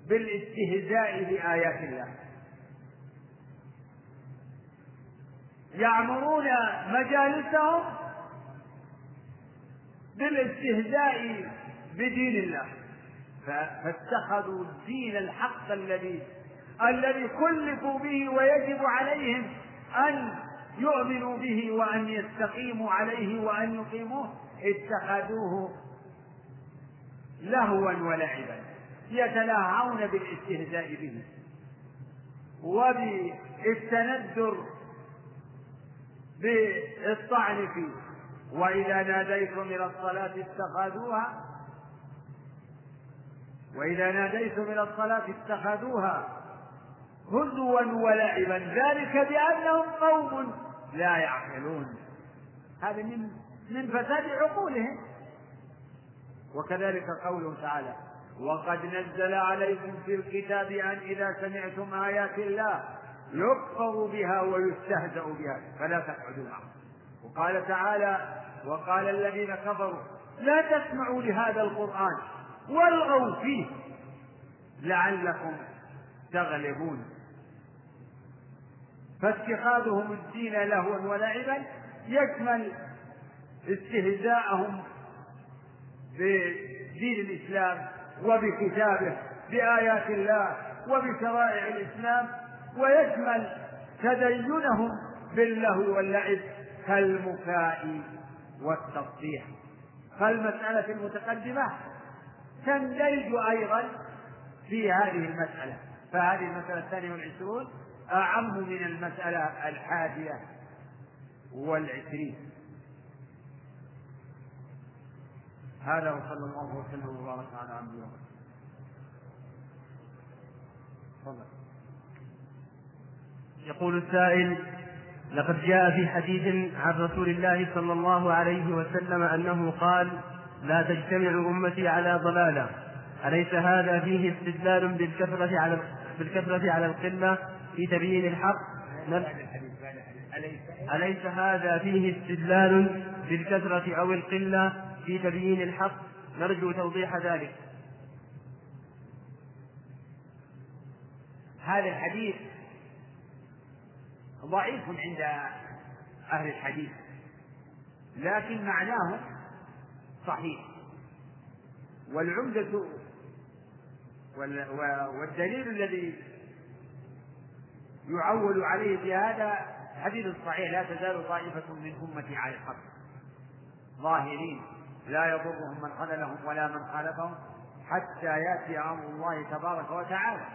بالاستهزاء بآيات الله. يعمرون مجالسهم بالاستهزاء بدين الله. فاتخذوا الدين الحق الذي الذي كلفوا به ويجب عليهم أن يؤمنوا به وأن يستقيموا عليه وأن يقيموه. اتخذوه لهوا ولعبا يتلاهون بالاستهزاء به وبالتندر بالطعن فيه. وإذا ناديتم إلى الصلاة اتخذوها وإذا ناديتم إلى الصلاة اتخذوها هزوا ولعبا ذلك بأنهم قوم لا يعقلون. هذا من من فساد عقولهم. وكذلك قوله تعالى وقد نزل عليكم في الكتاب أن إذا سمعتم آيات الله يكفر بها ويستهزأ بها فلا تقعدوا معهم وقال تعالى وقال الذين كفروا لا تسمعوا لهذا القرآن والغوا فيه لعلكم تغلبون. فاتخاذهم الدين لهوا ولعبا يشمل استهزاءهم بدين الإسلام وبكتابه بآيات الله وبشرائع الإسلام ويشمل تدينهم باللهو واللعب. كالمكاء والتصفيح فالمسألة المتقدمة تندرج أيضا في هذه المسألة. فهذه المسألة الثانية والعشرون أعم من المسألة الحادية والعشرين. هذا وصلى الله وسلم وبارك على عبده ورسوله. يقول السائل لقد جاء في حديث عن رسول الله صلى الله عليه وسلم أنه قال لا تجتمع أمتي على ضلالة أليس هذا فيه استدلال بالكثرة على بالكثرة على القلة في تبيين الحق؟ أليس هذا فيه استدلال بالكثرة أو القلة في تبيين الحق نرجو توضيح ذلك هذا الحديث ضعيف عند أهل الحديث لكن معناه صحيح. والعمدة والدليل الذي يعول عليه في هذا حديث صحيح لا تزال طائفة من أمتي على الحق ظاهرين لا يضرهم من خذلهم ولا من خالفهم حتى يأتي أمر الله تبارك وتعالى.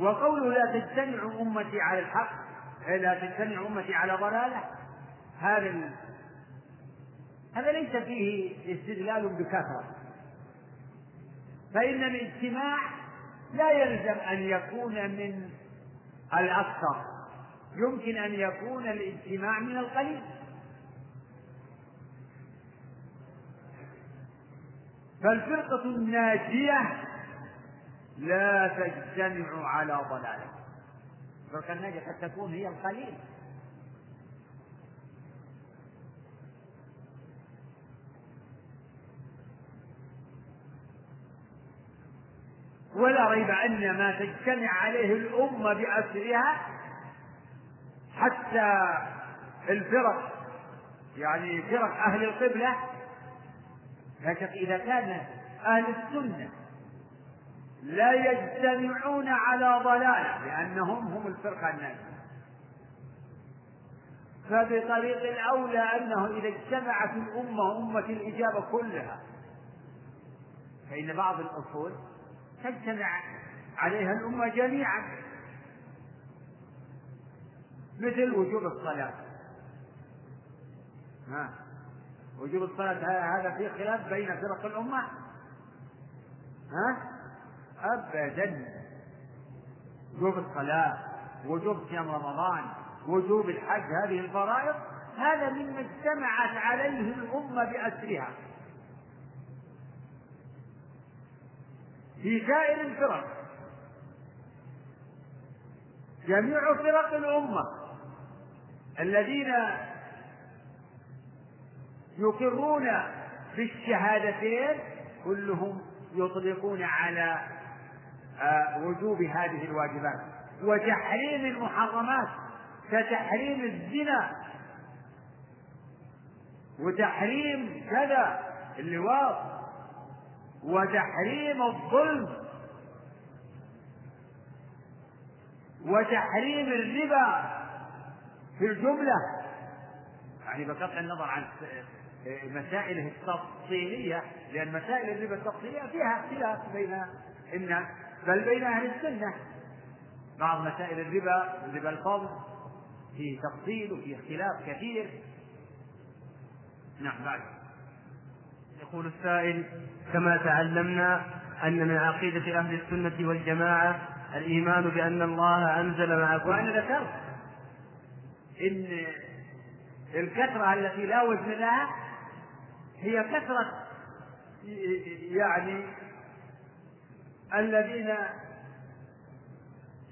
وقوله لا تجتمع أمتي على الحق لا تجتمع أمتي على ضلالة. هذا هذا ليس فيه استدلال بكثرة. فإن الاجتماع لا يلزم أن يكون من الأكثر يمكن أن يكون الاجتماع من القليل. فالفرقة الناجية لا تجتمع على ضلالة. الفرقة الناجية قد تكون هي القليل. ولا ريب أن ما تجتمع عليه الأمة بأسرها حتى الفرق يعني فرق أهل القبلة لكن إذا كان أهل السنة لا يجتمعون على ضلال لأنهم هم الفرقة الناجية. فبطريق الأولى أنه إذا اجتمعت الأمة أمة الإجابة كلها فإن بعض الأصول تجتمع عليها الأمة جميعا. مثل وجوب الصلاة. ها وجوب الصلاة هذا في خلاف بين فرق الأمة. ها؟ أبدا. وجوب الصلاة وجوب صيام رمضان وجوب الحج هذه الفرائض هذا مما اجتمعت عليه الأمة بأسرها. في سائر الفرق. جميع فرق الأمة. الذين يقرون بالشهادتين كلهم يطلقون على وجوب هذه الواجبات. وتحريم المحرمات كتحريم الزنا. وتحريم كذا اللواط. وتحريم الظلم. وتحريم الربا في الجملة. يعني بقطع النظر عن مسائله التفصيلية لأن مسائل الربا التفصيلية فيها اختلاف بين الناس بل بين أهل السنة. بعض مسائل الربا ربا الفضل فيه تفصيل وفيه اختلاف كثير. نعم بعد. يقول السائل كما تعلمنا أن من عقيدة أهل السنة والجماعة الإيمان بأن الله أنزل مع كل وأنا ذكرت إن الكثرة التي لا وزن لها هي كثرة يعني الذين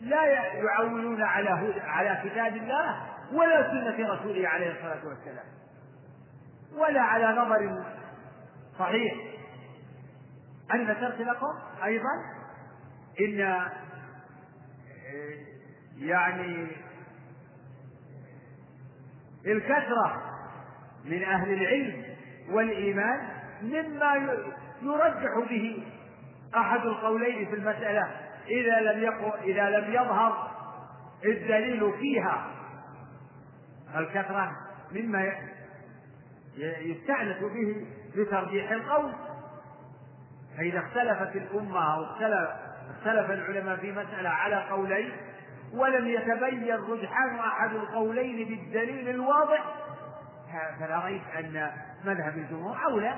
لا يعولون على على كتاب الله ولا سنة رسوله عليه الصلاة والسلام ولا على نظر صحيح. أنا ذكرت لكم أيضا؟ إن يعني الكثرة من أهل العلم والإيمان مما يرجح به أحد القولين في المسألة. إذا لم إذا لم يظهر الدليل فيها. الكثرة مما يستأنس به لترجيح القول. فإذا اختلفت الأمة أو اختلف, اختلف العلماء في مسألة على قولين ولم يتبين رجحان أحد القولين بالدليل الواضح فلا ريب أن مذهب الجمهور أولى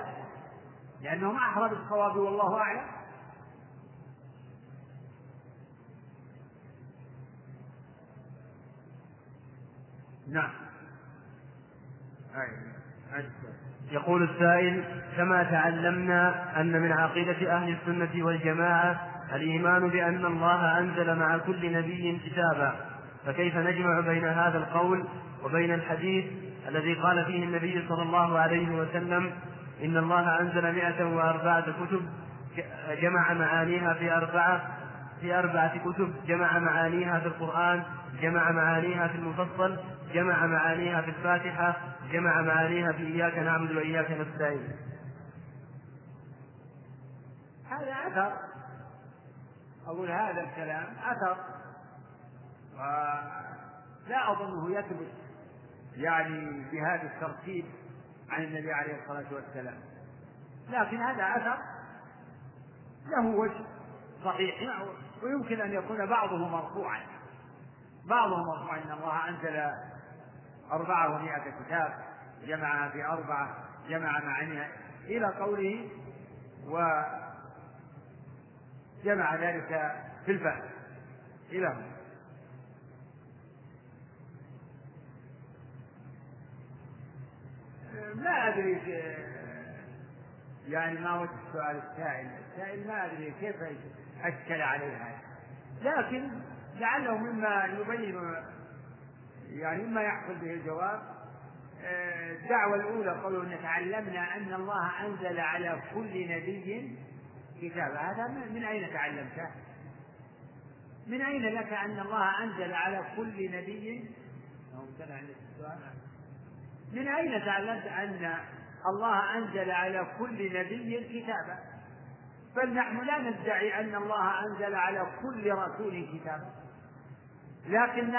لأنهم أحرى بالصواب والله أعلم. نعم. يقول السائل كما تعلمنا أن من عقيدة أهل السنة والجماعة الإيمان بأن الله أنزل مع كل نبي كتابا. فكيف نجمع بين هذا القول وبين الحديث الذي قال فيه النبي صلى الله عليه وسلم إن الله أنزل مئة وأربعة كتب جمع معانيها في أربعة في أربعة كتب جمع معانيها في القرآن جمع معانيها في المفصل جمع معانيها في الفاتحة جمع معانيها في إياك نعبد وإياك نستعين. هذا أثر. أقول هذا الكلام أثر. لا أظنه يثبت يعني بهذا الترتيب عن النبي عليه الصلاة والسلام. لكن هذا أثر. له وجه صحيح. ويمكن أن يكون بعضه مرفوعا. بعضه مرفوعا إن الله أنزل أربعة ومائة كتاب جمعها في أربعة جمع معانيها إلى قوله وجمع ذلك في الفهم. إلى هنا. ما أدري يعني ما وجه سؤال السائل. السائل ما أدري كيف أشكل عليه هذا لكن لعله مما يبين يعني مما يحصل به الجواب الدعوة الأولى قولوا أن تعلمنا أن الله أنزل على كل نبي كتابا هذا من أين تعلمته؟ من أين لك أن الله أنزل على كل نبي؟ من أين تعلمت أن الله أنزل على كل نبي كتابا بل نحن لا ندعي أن الله أنزل على كل رسول كتابا لكن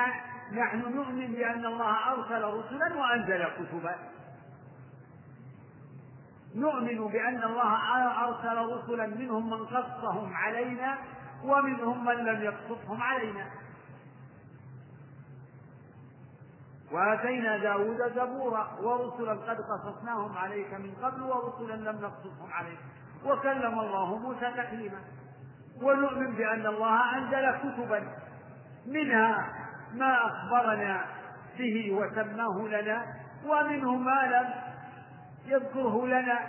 نحن نؤمن بأن الله أرسل رسلا وأنزل كتبا. نؤمن بأن الله أرسل رسلا منهم من قصهم علينا ومنهم من لم يقصصهم علينا. وآتينا داود زبورا ورسلا قد قصصناهم عليك من قبل ورسلا لم نقصصهم عليك. وكلم الله موسى تكليما. ونؤمن بأن الله أنزل كتبا. منها ما أخبرنا به وسماه لنا ومنه ما لم يذكره لنا.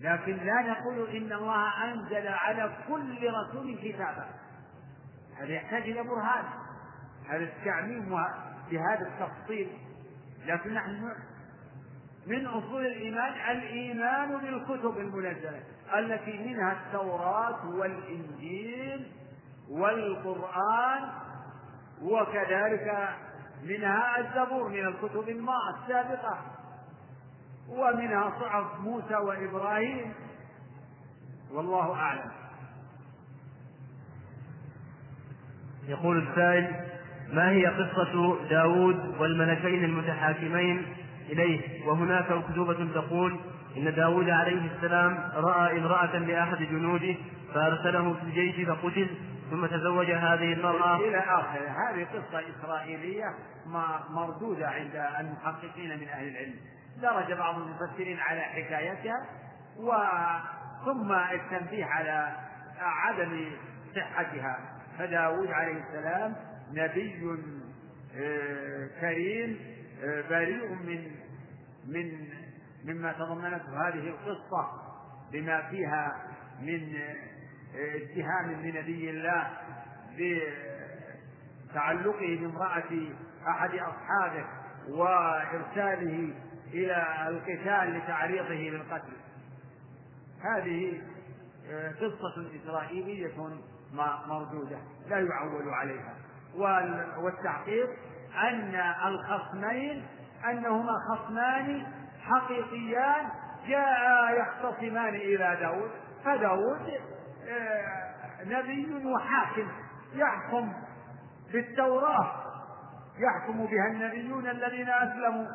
لكن لا نقول إن الله أنزل على كل رسول كتابا. هذا يحتاج إلى برهان؟ هذا التعميم بهذا التفصيل؟ لكن نحن من أصول الإيمان الإيمان بالكتب المنزلة التي منها التوراة والإنجيل والقرآن وكذلك منها الزبور من الكتب السابقة ومنها صحف موسى وإبراهيم. والله أعلم. يقول السائل ما هي قصة داود والملكين المتحاكمين إليه؟ وهناك أكذوبة تقول إن داود عليه السلام رأى امرأة لأحد جنوده فأرسله في الجيش فقتل. ثم تزوج هذه المرأة. إلى آخره هذه قصة إسرائيلية مردودة عند المحققين من أهل العلم. درج بعض المفسرين على حكايتها وثم التنبيه على عدم صحتها. فداود عليه السلام نبي آه، كريم آه، بريء من من مما تضمنته هذه القصة بما فيها من آه، اتهام لنبي الله بتعلقه بامرأة أحد أصحابه وإرساله إلى القتال لتعريضه للقتل هذه قصة إسرائيلية مردودة لا يعول عليها. والتحقيق أن الخصمين أنهما خصمان حقيقيان جاء يختصمان إلى داود فداود آه، نبي وحاكم. يحكم بالتوراة. يحكم بها النبيون الذين أسلموا.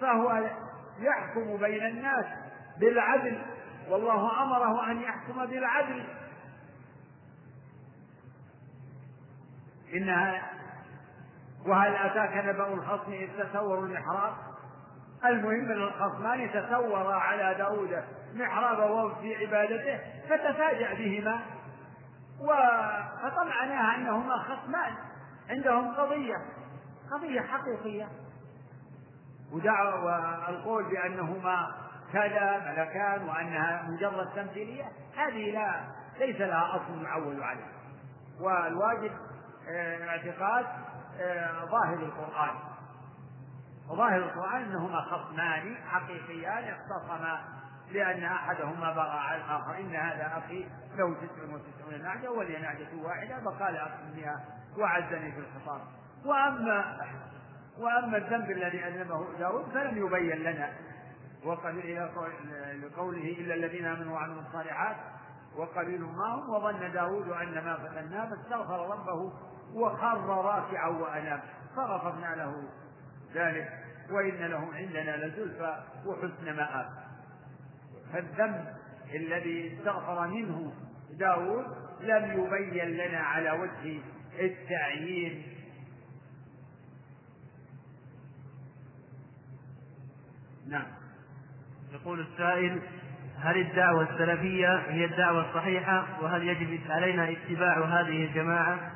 فهو يحكم بين الناس بالعدل. والله أمره أن يحكم بالعدل. إنها وهل أتاك نبأ الخصم إذ تسوروا المحراب المهم أن الخصمان تسورا على داود محراب وهو في عبادته فتفاجأ بهما. فطمعناها أنهما خصمان عندهم قضية قضية حقيقية. ودعوة والقول بأنهما كذا ملكان وأنها مجرد تمثيلية هذه لا ليس لها أصل يعول عليه والواجب آه، اعتقاد آه، ظاهر القرآن. وظاهر القرآن أنهما خصمان حقيقيان اختصما لأن أحدهما بغى على الآخر. إن هذا أخي له تسع وتسعون نعجة ولي نعجة واحدة فقال أقسمنيها وعزني في الخطاب. وأما وأما الذنب الذي أذنبه داود فلم يبين لنا وقد لقوله إلا الذين آمنوا وعملوا الصالحات وقليل ما هم وظن داود أن ما فتناه فاستغفر ربه وخر راكعا وأناب. فغفرنا له ذلك وإن له عندنا لزلفى وحسن مآب فالذنب الذي استغفر منه داود لم يبين لنا على وجه التعيين نعم يقول السائل هل الدعوة السلفية هي الدعوة الصحيحة وهل يجب علينا اتباع هذه الجماعة؟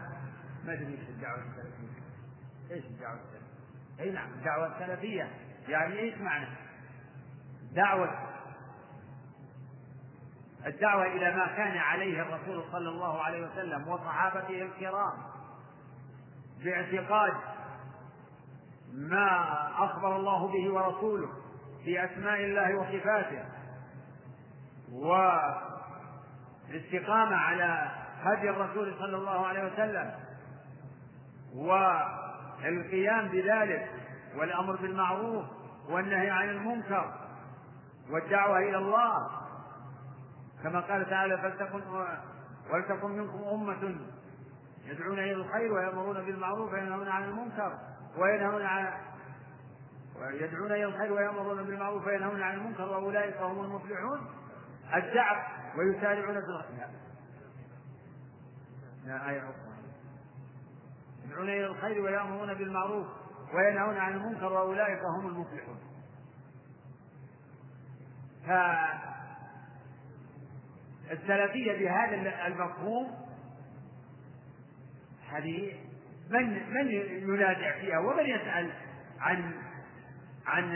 ما أدري إيش الدعوة السلفية؟ إيش الدعوة السلفية؟ اي نعم الدعوة السلفية يعني إيش معنى؟ دعوة الدعوة إلى ما كان عليه الرسول صلى الله عليه وسلم وصحابته الكرام باعتقاد ما أخبر الله به ورسوله في أسماء الله وصفاته والاستقامة على هدي الرسول صلى الله عليه وسلم والقيام بذلك والأمر بالمعروف والنهي عن المنكر والدعوة إلى الله. كما قال تعالى فلتكن ولتكن منكم أمة يدعون إلى الخير ويأمرون بالمعروف وينهون عن المنكر وينهون عن ويدعون إلى الخير ويأمرون بالمعروف وينهون عن المنكر وأولئك هم المفلحون. الدعوة ويسارعون في الخير. لا آية أخرى. يدعون إلى الخير ويأمرون بالمعروف وينهون عن المنكر وأولئك هم المفلحون. فالسلفية بهذا المفهوم هذه من من ينازع فيها ومن يسأل عن عن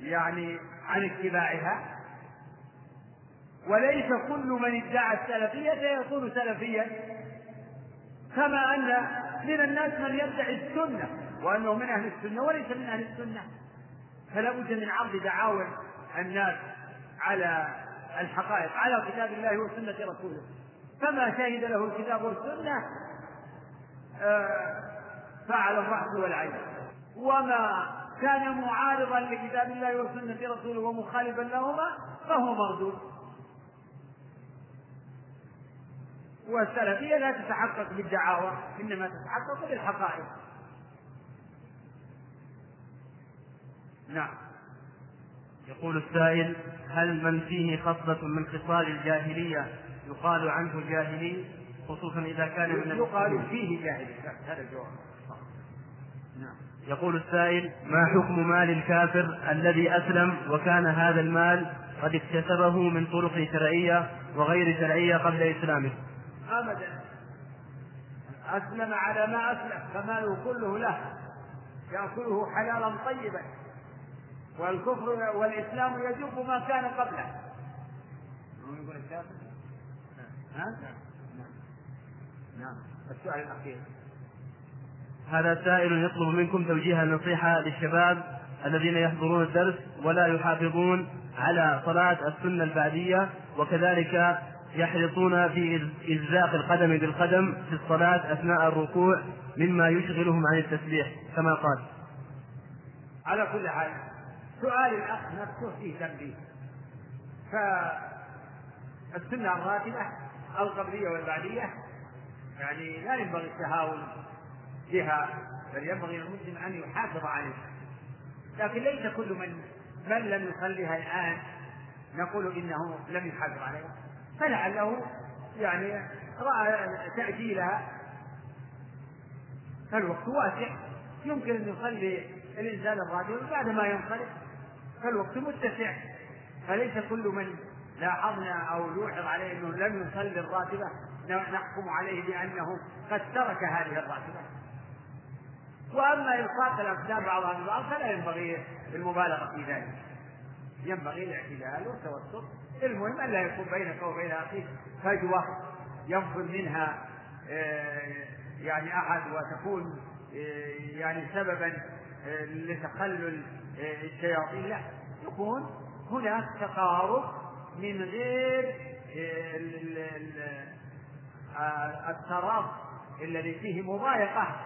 يعني عن اتباعها. وليس كل من ادعى السلفية يكون سلفيا كما أن من الناس من يدعي السنة وأنه من أهل السنة وليس من أهل السنة. فلا بد من عرض دعاوى الناس على الحقائق على كتاب الله وسنة رسوله. فما شهد له الكتاب والسنة آه، فعل الرأس والعين. وما كان معارضا لكتاب الله وسنة رسوله ومخالفا لهما فهو مردود. والسلفية لا تتحقق بالدعاوى إنما تتحقق بالحقائق. نعم. يقول السائل هل من فيه خصلة من خصال الجاهلية يقال عنه جاهلي؟ خصوصا إذا كان من يقال فيه جاهلي. هذا الجواب. نعم. يقول السائل ما حكم مال الكافر الذي أسلم وكان هذا المال قد اكتسبه من طرق شرعية وغير شرعية قبل إسلامه؟ أبدا. أسلم على ما أسلم فماله كله له. يأكله حلالا طيبا. والكفر والإسلام يجب ما كان قبله. يقول الكافر؟ ها؟ نعم. نعم. السؤال الأخير. هذا سائل يطلب منكم توجيه النصيحة للشباب الذين يحضرون الدرس ولا يحافظون على صلاة السنة البعدية وكذلك يحرصون في إلزاق القدم بالقدم في الصلاة أثناء الركوع مما يشغلهم عن التسبيح كما قال. على كل حال سؤال الأخ نفسه فيه تنبيه فالسنة الراتبة القبلية والبعدية يعني لا ينبغي التهاون بها بل ينبغي للمسلم أن يحافظ عليها. لكن ليس كل من من لم يصليها الآن نقول إنه لم يحافظ عليها. فلعله يعني رأى تأجيلها. فالوقت واسع. يمكن أن يصلي الإنسان الراتب بعد ما ينصرف فالوقت متسع. فليس كل من لاحظنا أو يوحظ عليه أنه لم يصلي الراتبة نحكم عليه بأنه قد ترك هذه الراتبة. وأما إلصاق الأقدام بعضها ببعض فلا ينبغي المبالغة في ذلك. ينبغي الاعتدال والتوسط. المهم ألا يكون بينك وبين أخيك فجوة ينفذ منها آه، يعني أحد وتكون آه، يعني سببا آه، لتخلل الشياطين. لا يكون هناك تقارب من غير التراص الذي فيه مضايقة.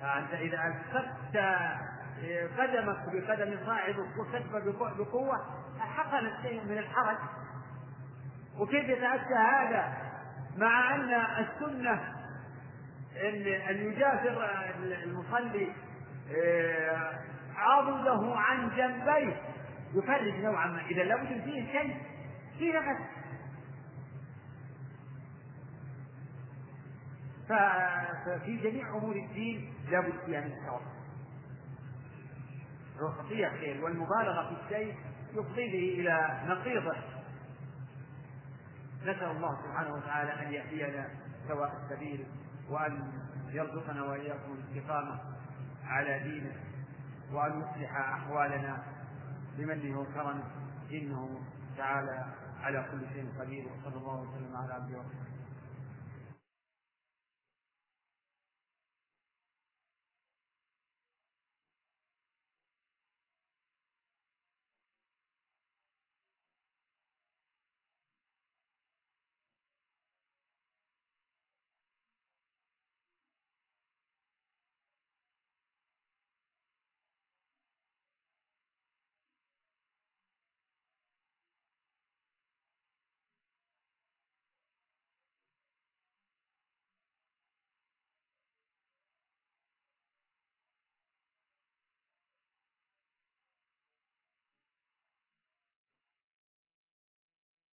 فأنت إذا ألصقت قدمك بقدم صاعد وكتفه بقوة حصل شيء من الحرج. وكيف يتأتى هذا؟ مع أن السنة أن أن يجافر المصلي آه، عضده عن جنبيه. يفرج نوعا ما. إذا لابد فيه شيء فيه نفس. ففي جميع أمور الدين لابد فيها من الخطية خير والمبالغة في الشيء يفضي به إلى نقيضه. نسأل الله سبحانه وتعالى أن يهدينا سواء السبيل وأن يرزقنا وإياكم الاستقامة على دينه وأن يصلح أحوالنا بمنه وكرمه إنه تعالى على كل شيء قدير وصلى الله وسلم على عبده ورسوله.